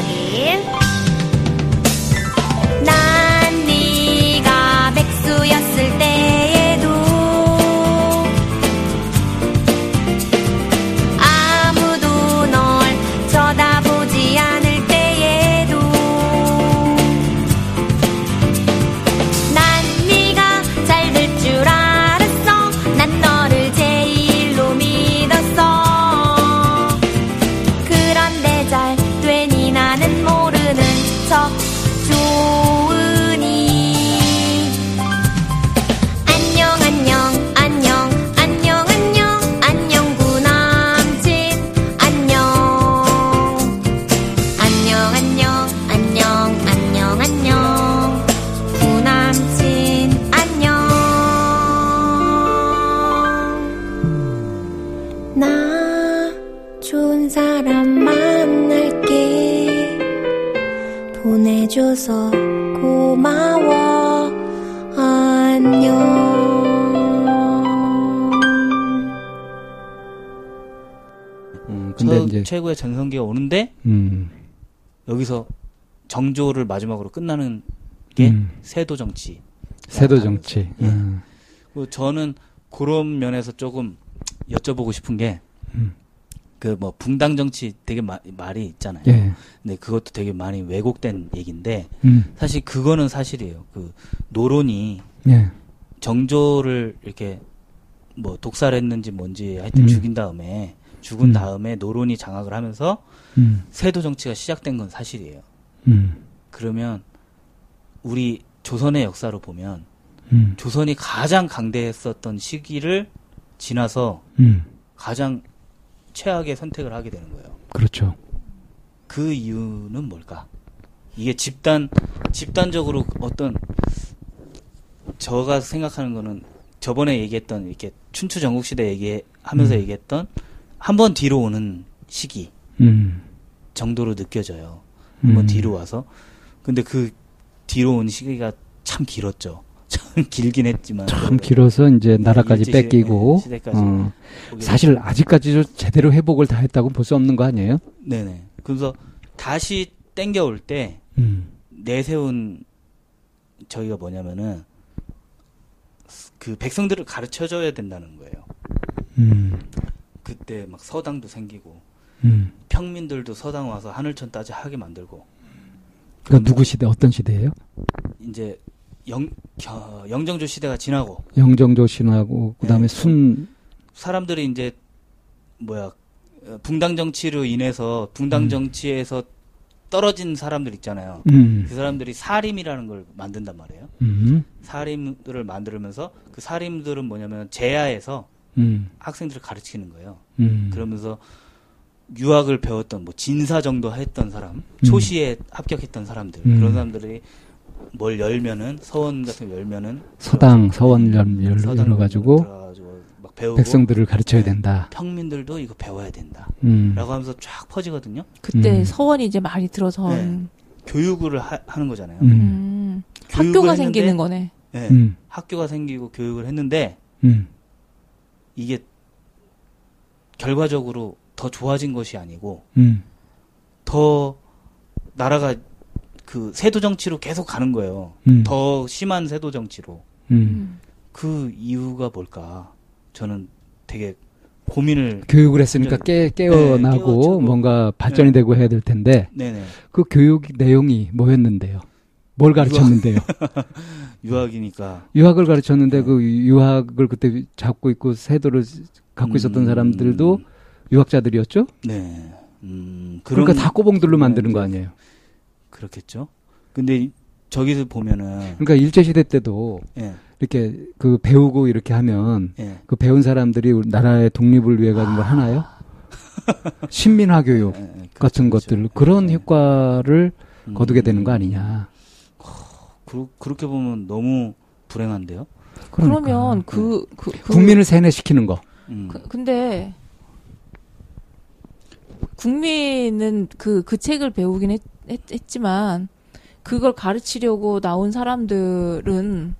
lagi. 여기서 정조를 마지막으로 끝나는 게 음. 세도 정치. 세도 정치. 예. 음, 뭐 저는 그런 면에서 조금 여쭤보고 싶은 게 음. 그뭐 붕당 정치 되게 마- 말이 있잖아요. 예. 근데 그것도 되게 많이 왜곡된 얘기인데 음, 사실 그거는 사실이에요. 그 노론이 예. 정조를 이렇게 뭐 독살했는지 뭔지 하여튼 음. 죽인 다음에 죽은 음. 다음에 노론이 장악을 하면서 음, 세도 정치가 시작된 건 사실이에요. 음, 그러면 우리 조선의 역사로 보면 음, 조선이 가장 강대했었던 시기를 지나서 음. 가장 최악의 선택을 하게 되는 거예요. 그렇죠. 그 이유는 뭘까? 이게 집단 집단적으로 어떤 저가 생각하는 거는 저번에 얘기했던 이렇게 춘추 전국 시대 얘기하면서 음. 얘기했던 한 번 뒤로 오는 시기 음, 정도로 느껴져요. 한번 음. 뒤로 와서 근데 그 뒤로 온 시기가 참 길었죠. 참 길긴 했지만 참 길어서 이제 나라까지 일제 시대- 뺏기고 네, 어, 사실 아직까지도 제대로 회복을 다 했다고 볼 수 없는 거 아니에요? 네네. 그래서 다시 땡겨올 때 음, 내세운 저희가 뭐냐면은 그 백성들을 가르쳐줘야 된다는 거예요. 음, 그때 막 서당도 생기고 음. 평민들도 서당 와서 하늘천 따지 하게 만들고 그 누구 시대 어떤 시대예요? 이제 영, 겨- 영정조 시대가 지나고 영정조 신하고 그다음에 네. 순 사람들이 이제 뭐야 어, 붕당 정치로 인해서 붕당 음. 정치에서 떨어진 사람들 있잖아요. 음. 그 사람들이 사림이라는 걸 만든단 말이에요. 음. 사림들을 만들면서 그 사림들은 뭐냐면 제야에서 음. 학생들을 가르치는 거예요. 음. 그러면서 유학을 배웠던 뭐 진사 정도 했던 사람, 음. 초시에 합격했던 사람들 음. 그런 사람들이 뭘 열면은 서원 같은 거 열면은 서당 서원 열 열- 열어가지고 막 배우고 백성들을 가르쳐야 네. 된다. 평민들도 이거 배워야 된다. 음. 라고 하면서 쫙 퍼지거든요. 그때 음. 서원이 이제 많이 들어선 네. 교육을 하, 는 거잖아요. 교육을 학교가 했는데, 생기는 거네. 네, 음. 학교가 생기고 교육을 했는데 음. 이게 결과적으로 더 좋아진 것이 아니고 음. 더 나라가 그 세도 정치로 계속 가는 거예요. 음. 더 심한 세도 정치로. 음. 음. 그 이유가 뭘까? 저는 되게 고민을 교육을 했으니까 깨, 깨어나고 네. 뭔가 발전이 네. 되고 해야 될 텐데 네네 그 교육 내용이 뭐였는데요? 뭘 가르쳤는데요? 유학 이니까 유학을 가르쳤는데 네. 그 유학을 그때 잡고 있고 세도를 갖고 있었던 음, 사람들도 유학자들이었죠? 네. 음, 그런 그러니까 다 꼬봉들로 만드는 거 네. 아니에요? 그렇겠죠. 근데 이- 저기서 보면은 그러니까 일제 시대 때도 예, 이렇게 그 배우고 이렇게 하면 예. 그 배운 사람들이 우리 나라의 독립을 위해 가지고 뭘 하나요? 신민화 교육 예, 예, 그렇죠, 같은 그렇죠. 것들 그런 예. 효과를 음, 거두게 되는 거 아니냐? 그, 그렇게 보면 너무 불행한데요. 그러니까. 그러면 그, 그, 그 국민을 세뇌시키는 거. 음. 그, 근데 국민은 그, 그 책을 배우긴 했, 했, 지만 그걸 가르치려고 나온 사람들은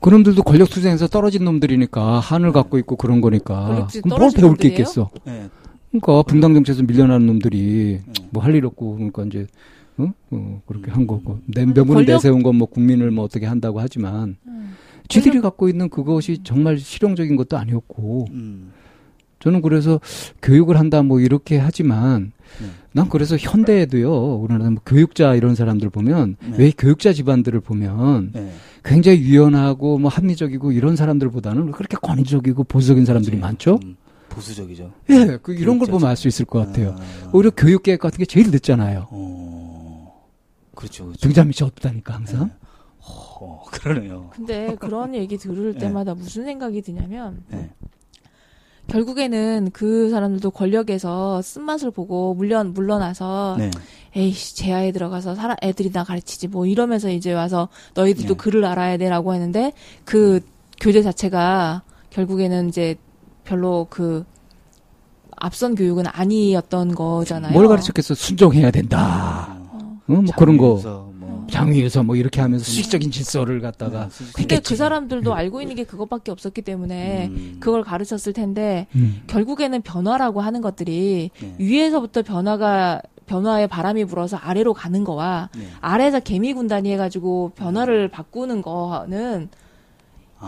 그놈들도 권력 투쟁에서 떨어진 놈들이니까 한을 갖고 있고 그런 거니까 그럼 뭘 배울 게 놈들이에요? 있겠어? 예, 그러니까 분당 정치에서 밀려나는 놈들이 음. 뭐할 일 없고 그러니까 이제 어? 어, 그렇게 한 거고 내 아니, 명분을 권력- 내세운 건 뭐 국민을 뭐 어떻게 한다고 하지만 음. 쥐들이 갖고 있는 그것이 정말 실용적인 것도 아니었고 음. 저는 그래서 교육을 한다 뭐 이렇게 하지만 네. 난 그래서 현대에도요 우리나라 뭐 교육자 이런 사람들 보면 네. 왜 교육자 집안들을 보면 예. 굉장히 유연하고 뭐 합리적이고 이런 사람들보다는 왜 그렇게 권위적이고 보수적인 사람들이 그렇지. 많죠? 음, 보수적이죠. 예, 그 이런 걸 교육자 보면 알 수 있을 것 같아요. 아, 오히려 교육 계획 같은 게 제일 늦잖아요. 어, 그렇죠, 그렇죠. 등잔 밑이 없다니까 항상. 어, 그러네요. 근데 그런 얘기 들을 네. 때마다 무슨 생각이 드냐면 예. 결국에는 그 사람들도 권력에서 쓴맛을 보고 물론 물러나서 네. 에이씨 제야에 들어가서 사람 애들이 나 가르치지 뭐 이러면서 이제 와서 너희들도 네. 글을 알아야 돼라고 했는데 그 교재 자체가 결국에는 이제 별로 그 앞선 교육은 아니었던 거잖아요. 뭘 가르쳤겠어? 순종해야 된다. 어, 어, 뭐 그런 거. 장위에서 뭐 이렇게 하면서 수식적인 질서를 갖다가. 네, 수직- 근데 했겠지. 그 사람들도 알고 있는 게 그것밖에 없었기 때문에 음, 그걸 가르쳤을 텐데 음. 결국에는 변화라고 하는 것들이 네. 위에서부터 변화가 변화의 바람이 불어서 아래로 가는 거와 네. 아래에서 개미 군단이 해가지고 변화를 바꾸는 거는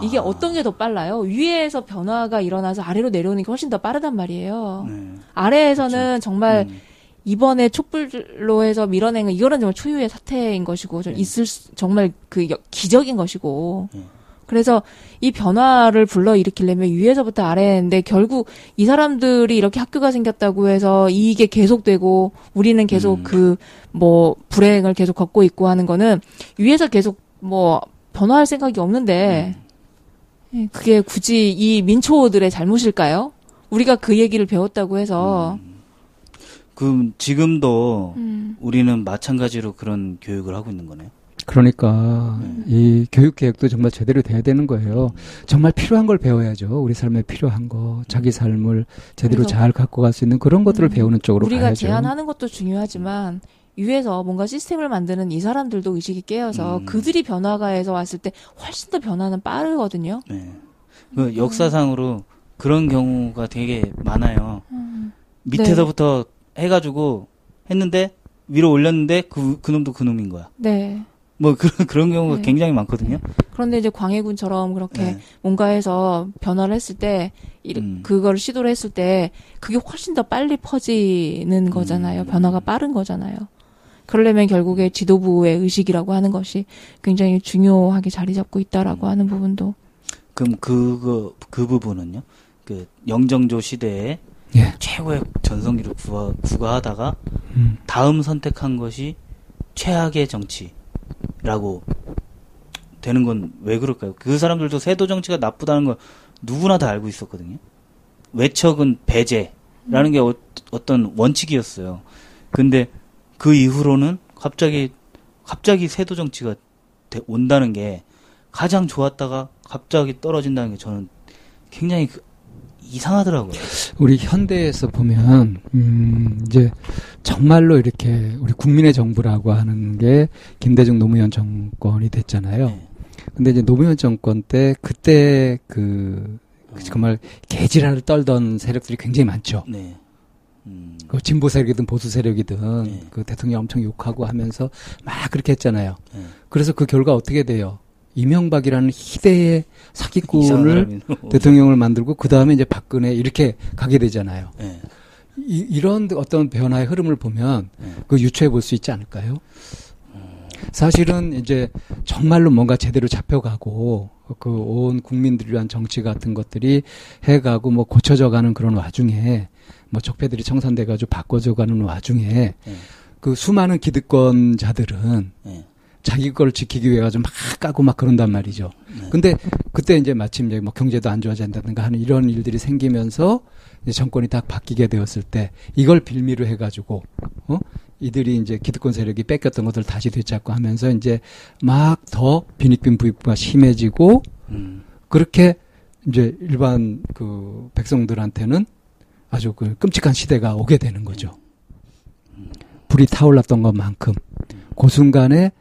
이게 아, 어떤 게 더 빨라요? 위에서 변화가 일어나서 아래로 내려오는 게 훨씬 더 빠르단 말이에요. 네. 아래에서는 정말 음, 이번에 촛불로 해서 밀어낸 건 이거는 정말 초유의 사태인 것이고 좀 네. 있을 수- 정말 그 여- 기적인 것이고 네. 그래서 이 변화를 불러 일으키려면 위에서부터 아래인데 결국 이 사람들이 이렇게 학교가 생겼다고 해서 이게 계속되고 우리는 계속 음. 그뭐 불행을 계속 걷고 있고 하는 거는 위에서 계속 뭐 변화할 생각이 없는데 예, 그게 굳이 이 민초들의 잘못일까요? 우리가 그 얘기를 배웠다고 해서 그 지금도 음. 우리는 마찬가지로 그런 교육을 하고 있는 거네요. 그러니까 네. 이 교육 계획도 정말 제대로 돼야 되는 거예요. 정말 필요한 걸 배워야죠. 우리 삶에 필요한 거, 자기 삶을 제대로 잘 갖고 갈 수 있는 그런 것들을 음, 배우는 쪽으로 우리가 가야죠. 제안하는 것도 중요하지만 위에서 뭔가 시스템을 만드는 이 사람들도 의식이 깨어서 음. 그들이 변화가에서 왔을 때 훨씬 더 변화는 빠르거든요. 네. 그 역사상으로 그런 경우가 되게 많아요. 음. 밑에서부터 해가지고 했는데 위로 올렸는데 그 그 놈도 그 놈인 거야. 네. 뭐 그런 그런 경우가 네. 굉장히 많거든요. 그런데 이제 광해군처럼 그렇게 네. 뭔가 해서 변화를 했을 때 이- 음. 그거를 시도를 했을 때 그게 훨씬 더 빨리 퍼지는 거잖아요. 음. 변화가 빠른 거잖아요. 그러려면 결국에 지도부의 의식이라고 하는 것이 굉장히 중요하게 자리 잡고 있다라고 하는 부분도 그럼 그거 그 부분은요? 그 영정조 시대에 예. 최고의 전성기를 구하, 구가하다가 음. 다음 선택한 것이 최악의 정치라고 되는 건 왜 그럴까요? 그 사람들도 세도 정치가 나쁘다는 걸 누구나 다 알고 있었거든요. 외척은 배제라는 게 어, 어떤 원칙이었어요. 근데 그 이후로는 갑자기 갑자기 세도 정치가 돼- 온다는 게 가장 좋았다가 갑자기 떨어진다는 게 저는 굉장히 그- 이상하더라고요. 우리 현대에서 보면 음 이제 정말로 이렇게 우리 국민의 정부라고 하는 게 김대중 노무현 정권이 됐잖아요. 네. 근데 이제 노무현 정권 때 그때 그 정말 개지랄을 떨던 세력들이 굉장히 많죠. 네. 음, 그 진보 세력이든 보수 세력이든 네. 그 대통령 엄청 욕하고 하면서 막 그렇게 했잖아요. 네. 그래서 그 결과 어떻게 돼요? 이명박이라는 희대의 사기꾼을 대통령을 만들고 그 다음에 이제 박근혜 이렇게 가게 되잖아요. 네. 이, 이런 어떤 변화의 흐름을 보면 네. 그 유추해 볼 수 있지 않을까요? 사실은 이제 정말로 뭔가 제대로 잡혀가고 그 온 국민들을 위한 정치 같은 것들이 해가고 뭐 고쳐져 가는 그런 와중에 뭐 적폐들이 청산돼 가지고 바꿔져 가는 와중에 네. 그 수많은 기득권자들은 네. 자기 걸 지키기 위해 가지고 막 까고 막 그런단 말이죠. 네. 근데 그때 이제 마침 이제 뭐 경제도 안 좋아진다든가 하는 이런 일들이 생기면서 이제 정권이 딱 바뀌게 되었을 때 이걸 빌미로 해가지고 어 이들이 이제 기득권 세력이 뺏겼던 것들 을 다시 되찾고 하면서 이제 막 더 빈익빈 부익부가 심해지고 음, 그렇게 이제 일반 그 백성들한테는 아주 그 끔찍한 시대가 오게 되는 거죠. 불이 타올랐던 것만큼 그 순간에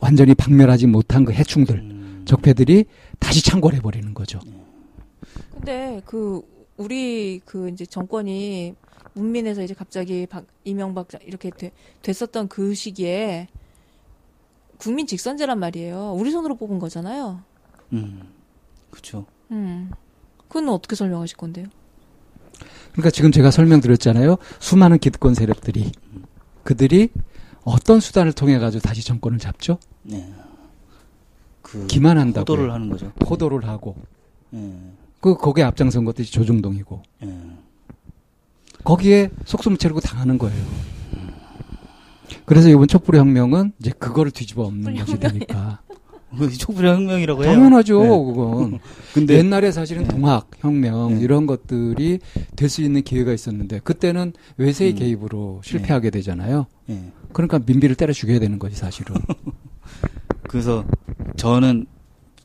완전히 박멸하지 못한 그 해충들 음, 적폐들이 다시 창궐해 버리는 거죠. 근데 그 우리 그 이제 정권이 문민에서 이제 갑자기 박, 이명박 자- 이렇게 돼- 됐었던 그 시기에 국민 직선제란 말이에요. 우리 손으로 뽑은 거잖아요. 음, 그렇죠. 음. 그건 어떻게 설명하실 건데요? 그러니까 지금 제가 설명드렸잖아요. 수많은 기득권 세력들이 그들이 어떤 수단을 통해 가지고 다시 정권을 잡죠? 네. 그 기만한다고 호도를 하는 거죠. 호도를 하고 예, 그 거기에 앞장선 것들이 조중동이고 예. 거기에 속수무 채르고 당하는 거예요. 그래서 이번 촛불의 혁명은 이제 그거를 뒤집어 엎는 것이 되니까 그 촛불의 혁명이라고 해요. 당연하죠. 네. 그건 근데 옛날에 사실은 네. 동학 혁명 네. 이런 것들이 될 수 있는 기회가 있었는데 그때는 외세의 음. 개입으로 실패하게 되잖아요. 예. 그러니까 민비를 때려 죽여야 되는 거지 사실은. 그래서 저는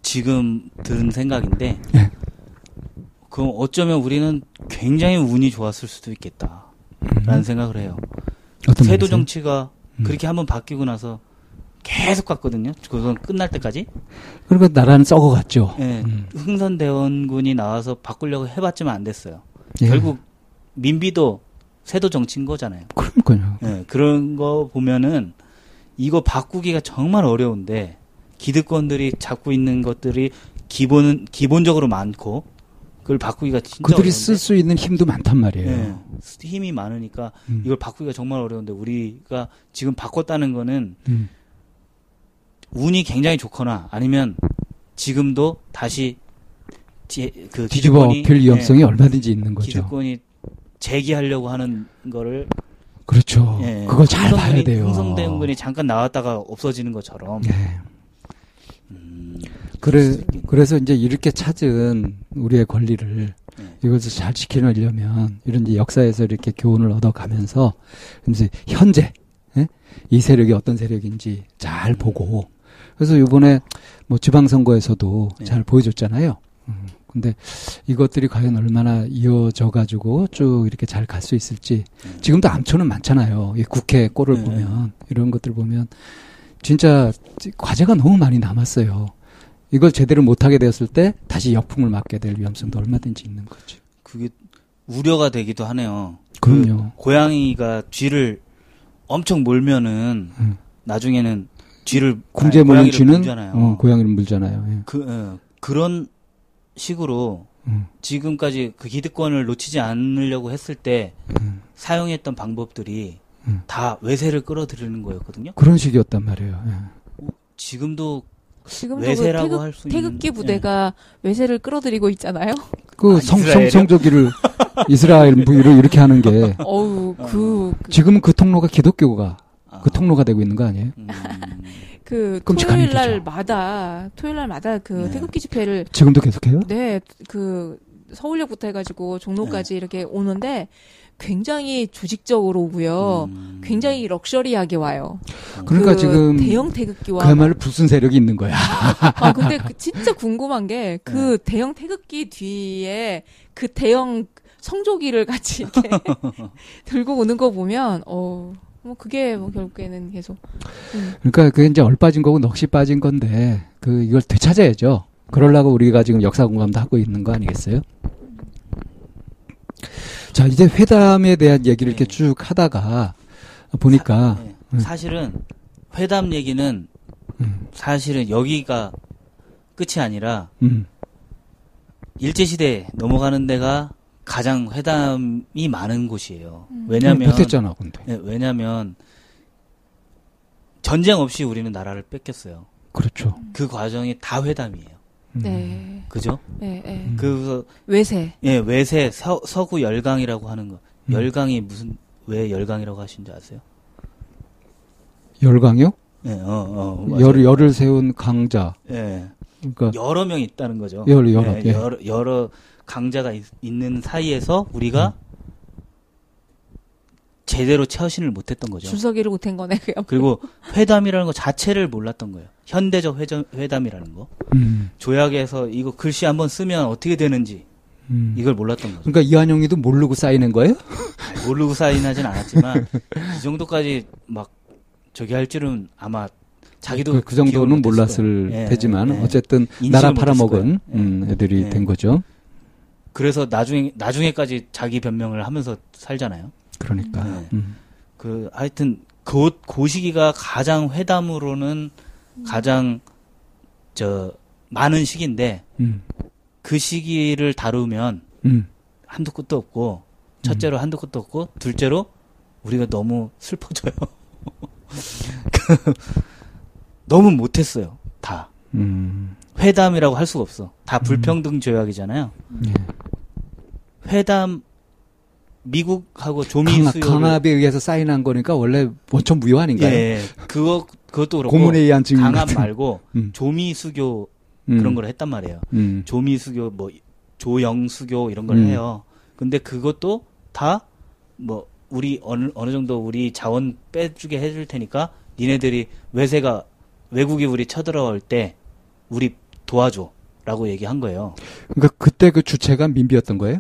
지금 들은 생각인데 네. 그럼 어쩌면 우리는 굉장히 운이 좋았을 수도 있겠다라는 음. 생각을 해요. 세도? 정치가 음. 그렇게 한번 바뀌고 나서 계속 갔거든요. 그건 끝날 때까지. 그리고 나라는 썩어갔죠. 예, 음. 흥선대원군이 나와서 바꾸려고 해봤지만 안 됐어요. 예. 결국 민비도 세도 정치인 거잖아요. 그러니까요. 예, 그런 거 보면은 이거 바꾸기가 정말 어려운데 기득권들이 잡고 있는 것들이 기본은 기본적으로 많고 그걸 바꾸기가 진짜 그들이 쓸 수 있는 힘도 많단 말이에요. 예, 힘이 많으니까 음. 이걸 바꾸기가 정말 어려운데 우리가 지금 바꿨다는 거는 음. 운이 굉장히 좋거나 아니면 지금도 다시 지, 그 뒤집어 엎일 위험성이 예, 얼마든지 있는 거죠. 기득권이 재기하려고 하는 거를 그렇죠. 예, 그걸 잘 봐야 돼요. 흥성대원군이 잠깐 나왔다가 없어지는 것처럼 예. 음, 그래. 그래서 이제 이렇게 찾은 우리의 권리를 네. 이것을 잘 지키려면 이런 이제 역사에서 이렇게 교훈을 얻어가면서 이제 현재 예? 이 세력이 어떤 세력인지 잘 보고 그래서 이번에 뭐 지방선거에서도 네. 잘 보여줬잖아요. 음, 근데 이것들이 과연 얼마나 이어져 가지고 쭉 이렇게 잘 갈 수 있을지 네. 지금도 암초는 많잖아요. 이 국회 꼴을 네. 보면 이런 것들 보면 진짜 과제가 너무 많이 남았어요. 이걸 제대로 못하게 되었을 때 다시 역풍을 맞게 될 위험성도 얼마든지 있는 거죠. 그게 우려가 되기도 하네요. 그럼요. 그 고양이가 쥐를 엄청 몰면은 음. 나중에는 쥐를 물는 고양이를 쥐는 물잖아요. 어, 고양이를 물잖아요. 예. 그 어, 그런 식으로 음, 지금까지 그 기득권을 놓치지 않으려고 했을 때 음, 사용했던 방법들이 음. 다 외세를 끌어들이는 거였거든요. 그런 식이었단 말이에요. 예. 지금도 지금도 그 외세라고 태극, 할수 있는 태극기 부대가 외세를 끌어들이고 있잖아요. 그 아, 성, 성? 성조기를 이스라엘 부위로 이렇게 하는 게 어우 그, 그, 지금은 그 통로가 기독교가 아, 그 통로가 되고 있는 거 아니에요? 음, 그 토요일. 날마다 토요일 날마다 그 네. 태극기 집회를 지금도 계속해요? 네 그 서울역부터 해가지고 종로까지 이렇게 오는데 굉장히 조직적으로 오고요. 음. 굉장히 럭셔리하게 와요. 그러니까 그 지금 대형 태극기와 그야말로 불순 세력이 있는 거야. 아 근데 그 진짜 궁금한 게그 대형 태극기 뒤에 그 대형 성조기를 같이 이렇게 들고 오는 거 보면 어. 뭐 그게 뭐 결국에는 계속 음. 그러니까 그게 이제 얼 빠진 거고 넋이 빠진 건데 그 이걸 되찾아야죠. 그러려고 우리가 지금 역사 공감도 하고 있는 거 아니겠어요? 자 이제 회담에 대한 얘기를 이렇게 네. 쭉 하다가 보니까 네. 음. 사실은 회담 얘기는 음, 사실은 여기가 끝이 아니라 음, 일제 시대 넘어가는 데가 가장 회담이 많은 곳이에요. 음. 왜냐면 못했잖아 근데 네, 왜냐면 전쟁 없이 우리는 나라를 뺏겼어요. 그렇죠. 그 과정이 다 회담이에요. 음. 네. 그죠? 네, 네. 음. 그 외세. 예, 외세 서, 서구 열강이라고 하는 거. 음. 열강이 무슨 왜 열강이라고 하신지 아세요? 열강이요? 예, 어, 어. 맞아요. 열 열을 세운 강자. 예. 그러니까 여러 명이 있다는 거죠. 열, 여러, 예, 예. 여러, 여러 강자가 있, 는 사이에서 우리가 제대로 처신을 못했던 거죠. 줄서기를 못한 거네. 그냥. 그리고 회담이라는 거 자체를 몰랐던 거예요. 현대적 회전, 회담이라는 거. 음, 조약에서 이거 글씨 한번 쓰면 어떻게 되는지 음. 이걸 몰랐던 거죠. 그러니까 이한용이도 모르고 쌓이는 거예요? 아니, 모르고 사인하진 않았지만 이 정도까지 막 저기 할 줄은 아마 자기도 그, 그 정도는 몰랐을 거예요. 예, 테지만 예. 어쨌든 인식을 나라 팔아먹은 거예요. 음, 애들이 예. 된 거죠. 그래서 나중에 나중에까지 자기 변명을 하면서 살잖아요. 그러니까. 네. 음. 그 하여튼 그, 그 시기가 가장 회담으로는 가장 저 많은 시기인데 음. 그 시기를 다루면 음. 한도 끝도 없고 첫째로 한도 끝도 없고 둘째로 우리가 너무 슬퍼져요. 그, 너무 못했어요. 다 음. 회담이라고 할 수가 없어. 다 불평등 조약이잖아요. 예. 회담 미국하고 조미 강압, 강압에 의해서 사인한 거니까 원래 원천 무효 아닌가요? 예, 그거 그것도 그렇고 고문에 의한 증인 강압 같은. 말고 음. 조미 수교 음. 그런 걸 했단 말이에요. 음. 조미 수교 뭐 조영 수교 이런 걸 음. 해요. 근데 그것도 다 뭐 우리 어느 어느 정도 우리 자원 빼주게 해줄 테니까 니네들이 외세가 외국이 우리 쳐들어올 때 우리 도와줘라고 얘기한 거예요. 그러니까 그때 그 주체가 민비였던 거예요?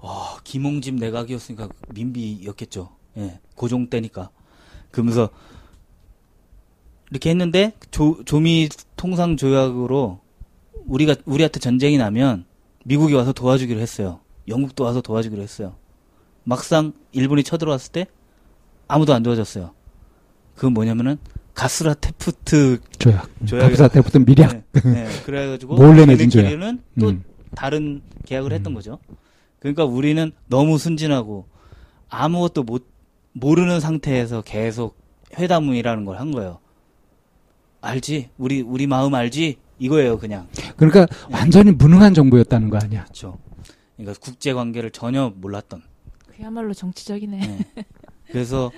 와, 김홍집 내각이었으니까 민비였겠죠. 예, 고종 때니까. 그러면서 이렇게 했는데 조, 조미 통상 조약으로 우리가 우리한테 전쟁이 나면 미국이 와서 도와주기로 했어요. 영국도 와서 도와주기로 했어요. 막상 일본이 쳐들어왔을 때 아무도 안 도와줬어요. 그건 뭐냐면은 가스라 테프트 조약. 조약이라- 갑사 때부터 미략. 네, 네, 그래가지고 몰래 맺은 조약. 또 음. 다른 계약을 했던 거죠. 그러니까 우리는 너무 순진하고 아무것도 못 모르는 상태에서 계속 회담이라는 걸 한 거예요. 알지? 우리 우리 마음 알지? 이거예요, 그냥. 그러니까 완전히 무능한 정부였다는 거 아니야. 그렇죠. 그러니까 국제 관계를 전혀 몰랐던. 그야말로 정치적이네. 네. 그래서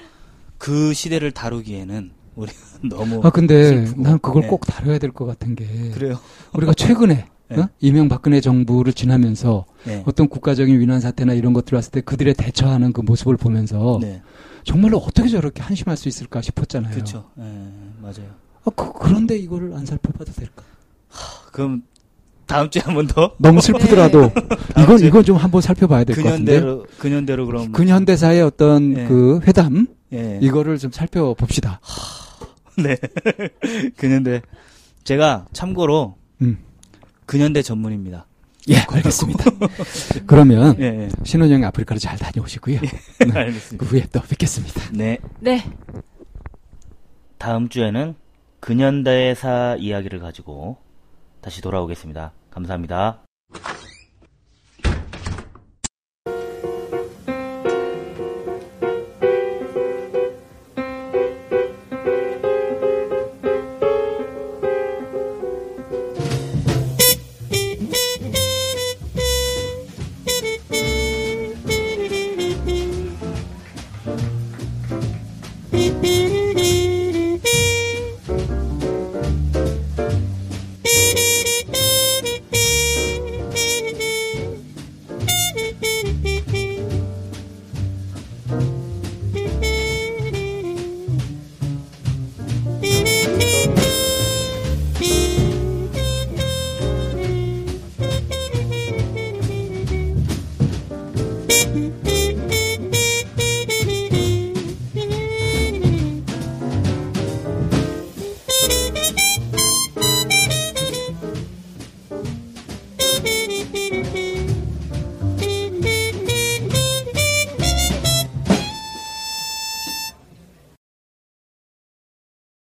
그 시대를 다루기에는 우리 너무 아 근데 슬프고. 난 그걸 네. 꼭 다뤄야 될 것 같은 게 그래요. 우리가 최근에 네. 어? 이명박근혜 정부를 지나면서 네. 어떤 국가적인 위난 사태나 이런 것들 왔을 때 그들의 대처하는 그 모습을 보면서 네. 정말로 어떻게 저렇게 한심할 수 있을까 싶었잖아요. 그렇죠. 네, 맞아요. 아, 그, 그런데 이거를 안 살펴봐도 될까? 그럼 다음 주에 한 번 더 너무 슬프더라도 이건 주에 이건 좀 한번 살펴봐야 될 것 같은데. 근현대로 근현대로 그럼 근현대사의 어떤 네. 그 회담 예. 이거를 좀 살펴봅시다. 네. 근현대 제가 참고로 음. 근현대 전문입니다. 예, 알겠습니다. 그러면 예, 예. 신혼여행 아프리카를 잘 다녀오시고요. 네. 알겠습니다. 그 후에 또 뵙겠습니다. 네. 네. 다음 주에는 근현대사 이야기를 가지고 다시 돌아오겠습니다. 감사합니다.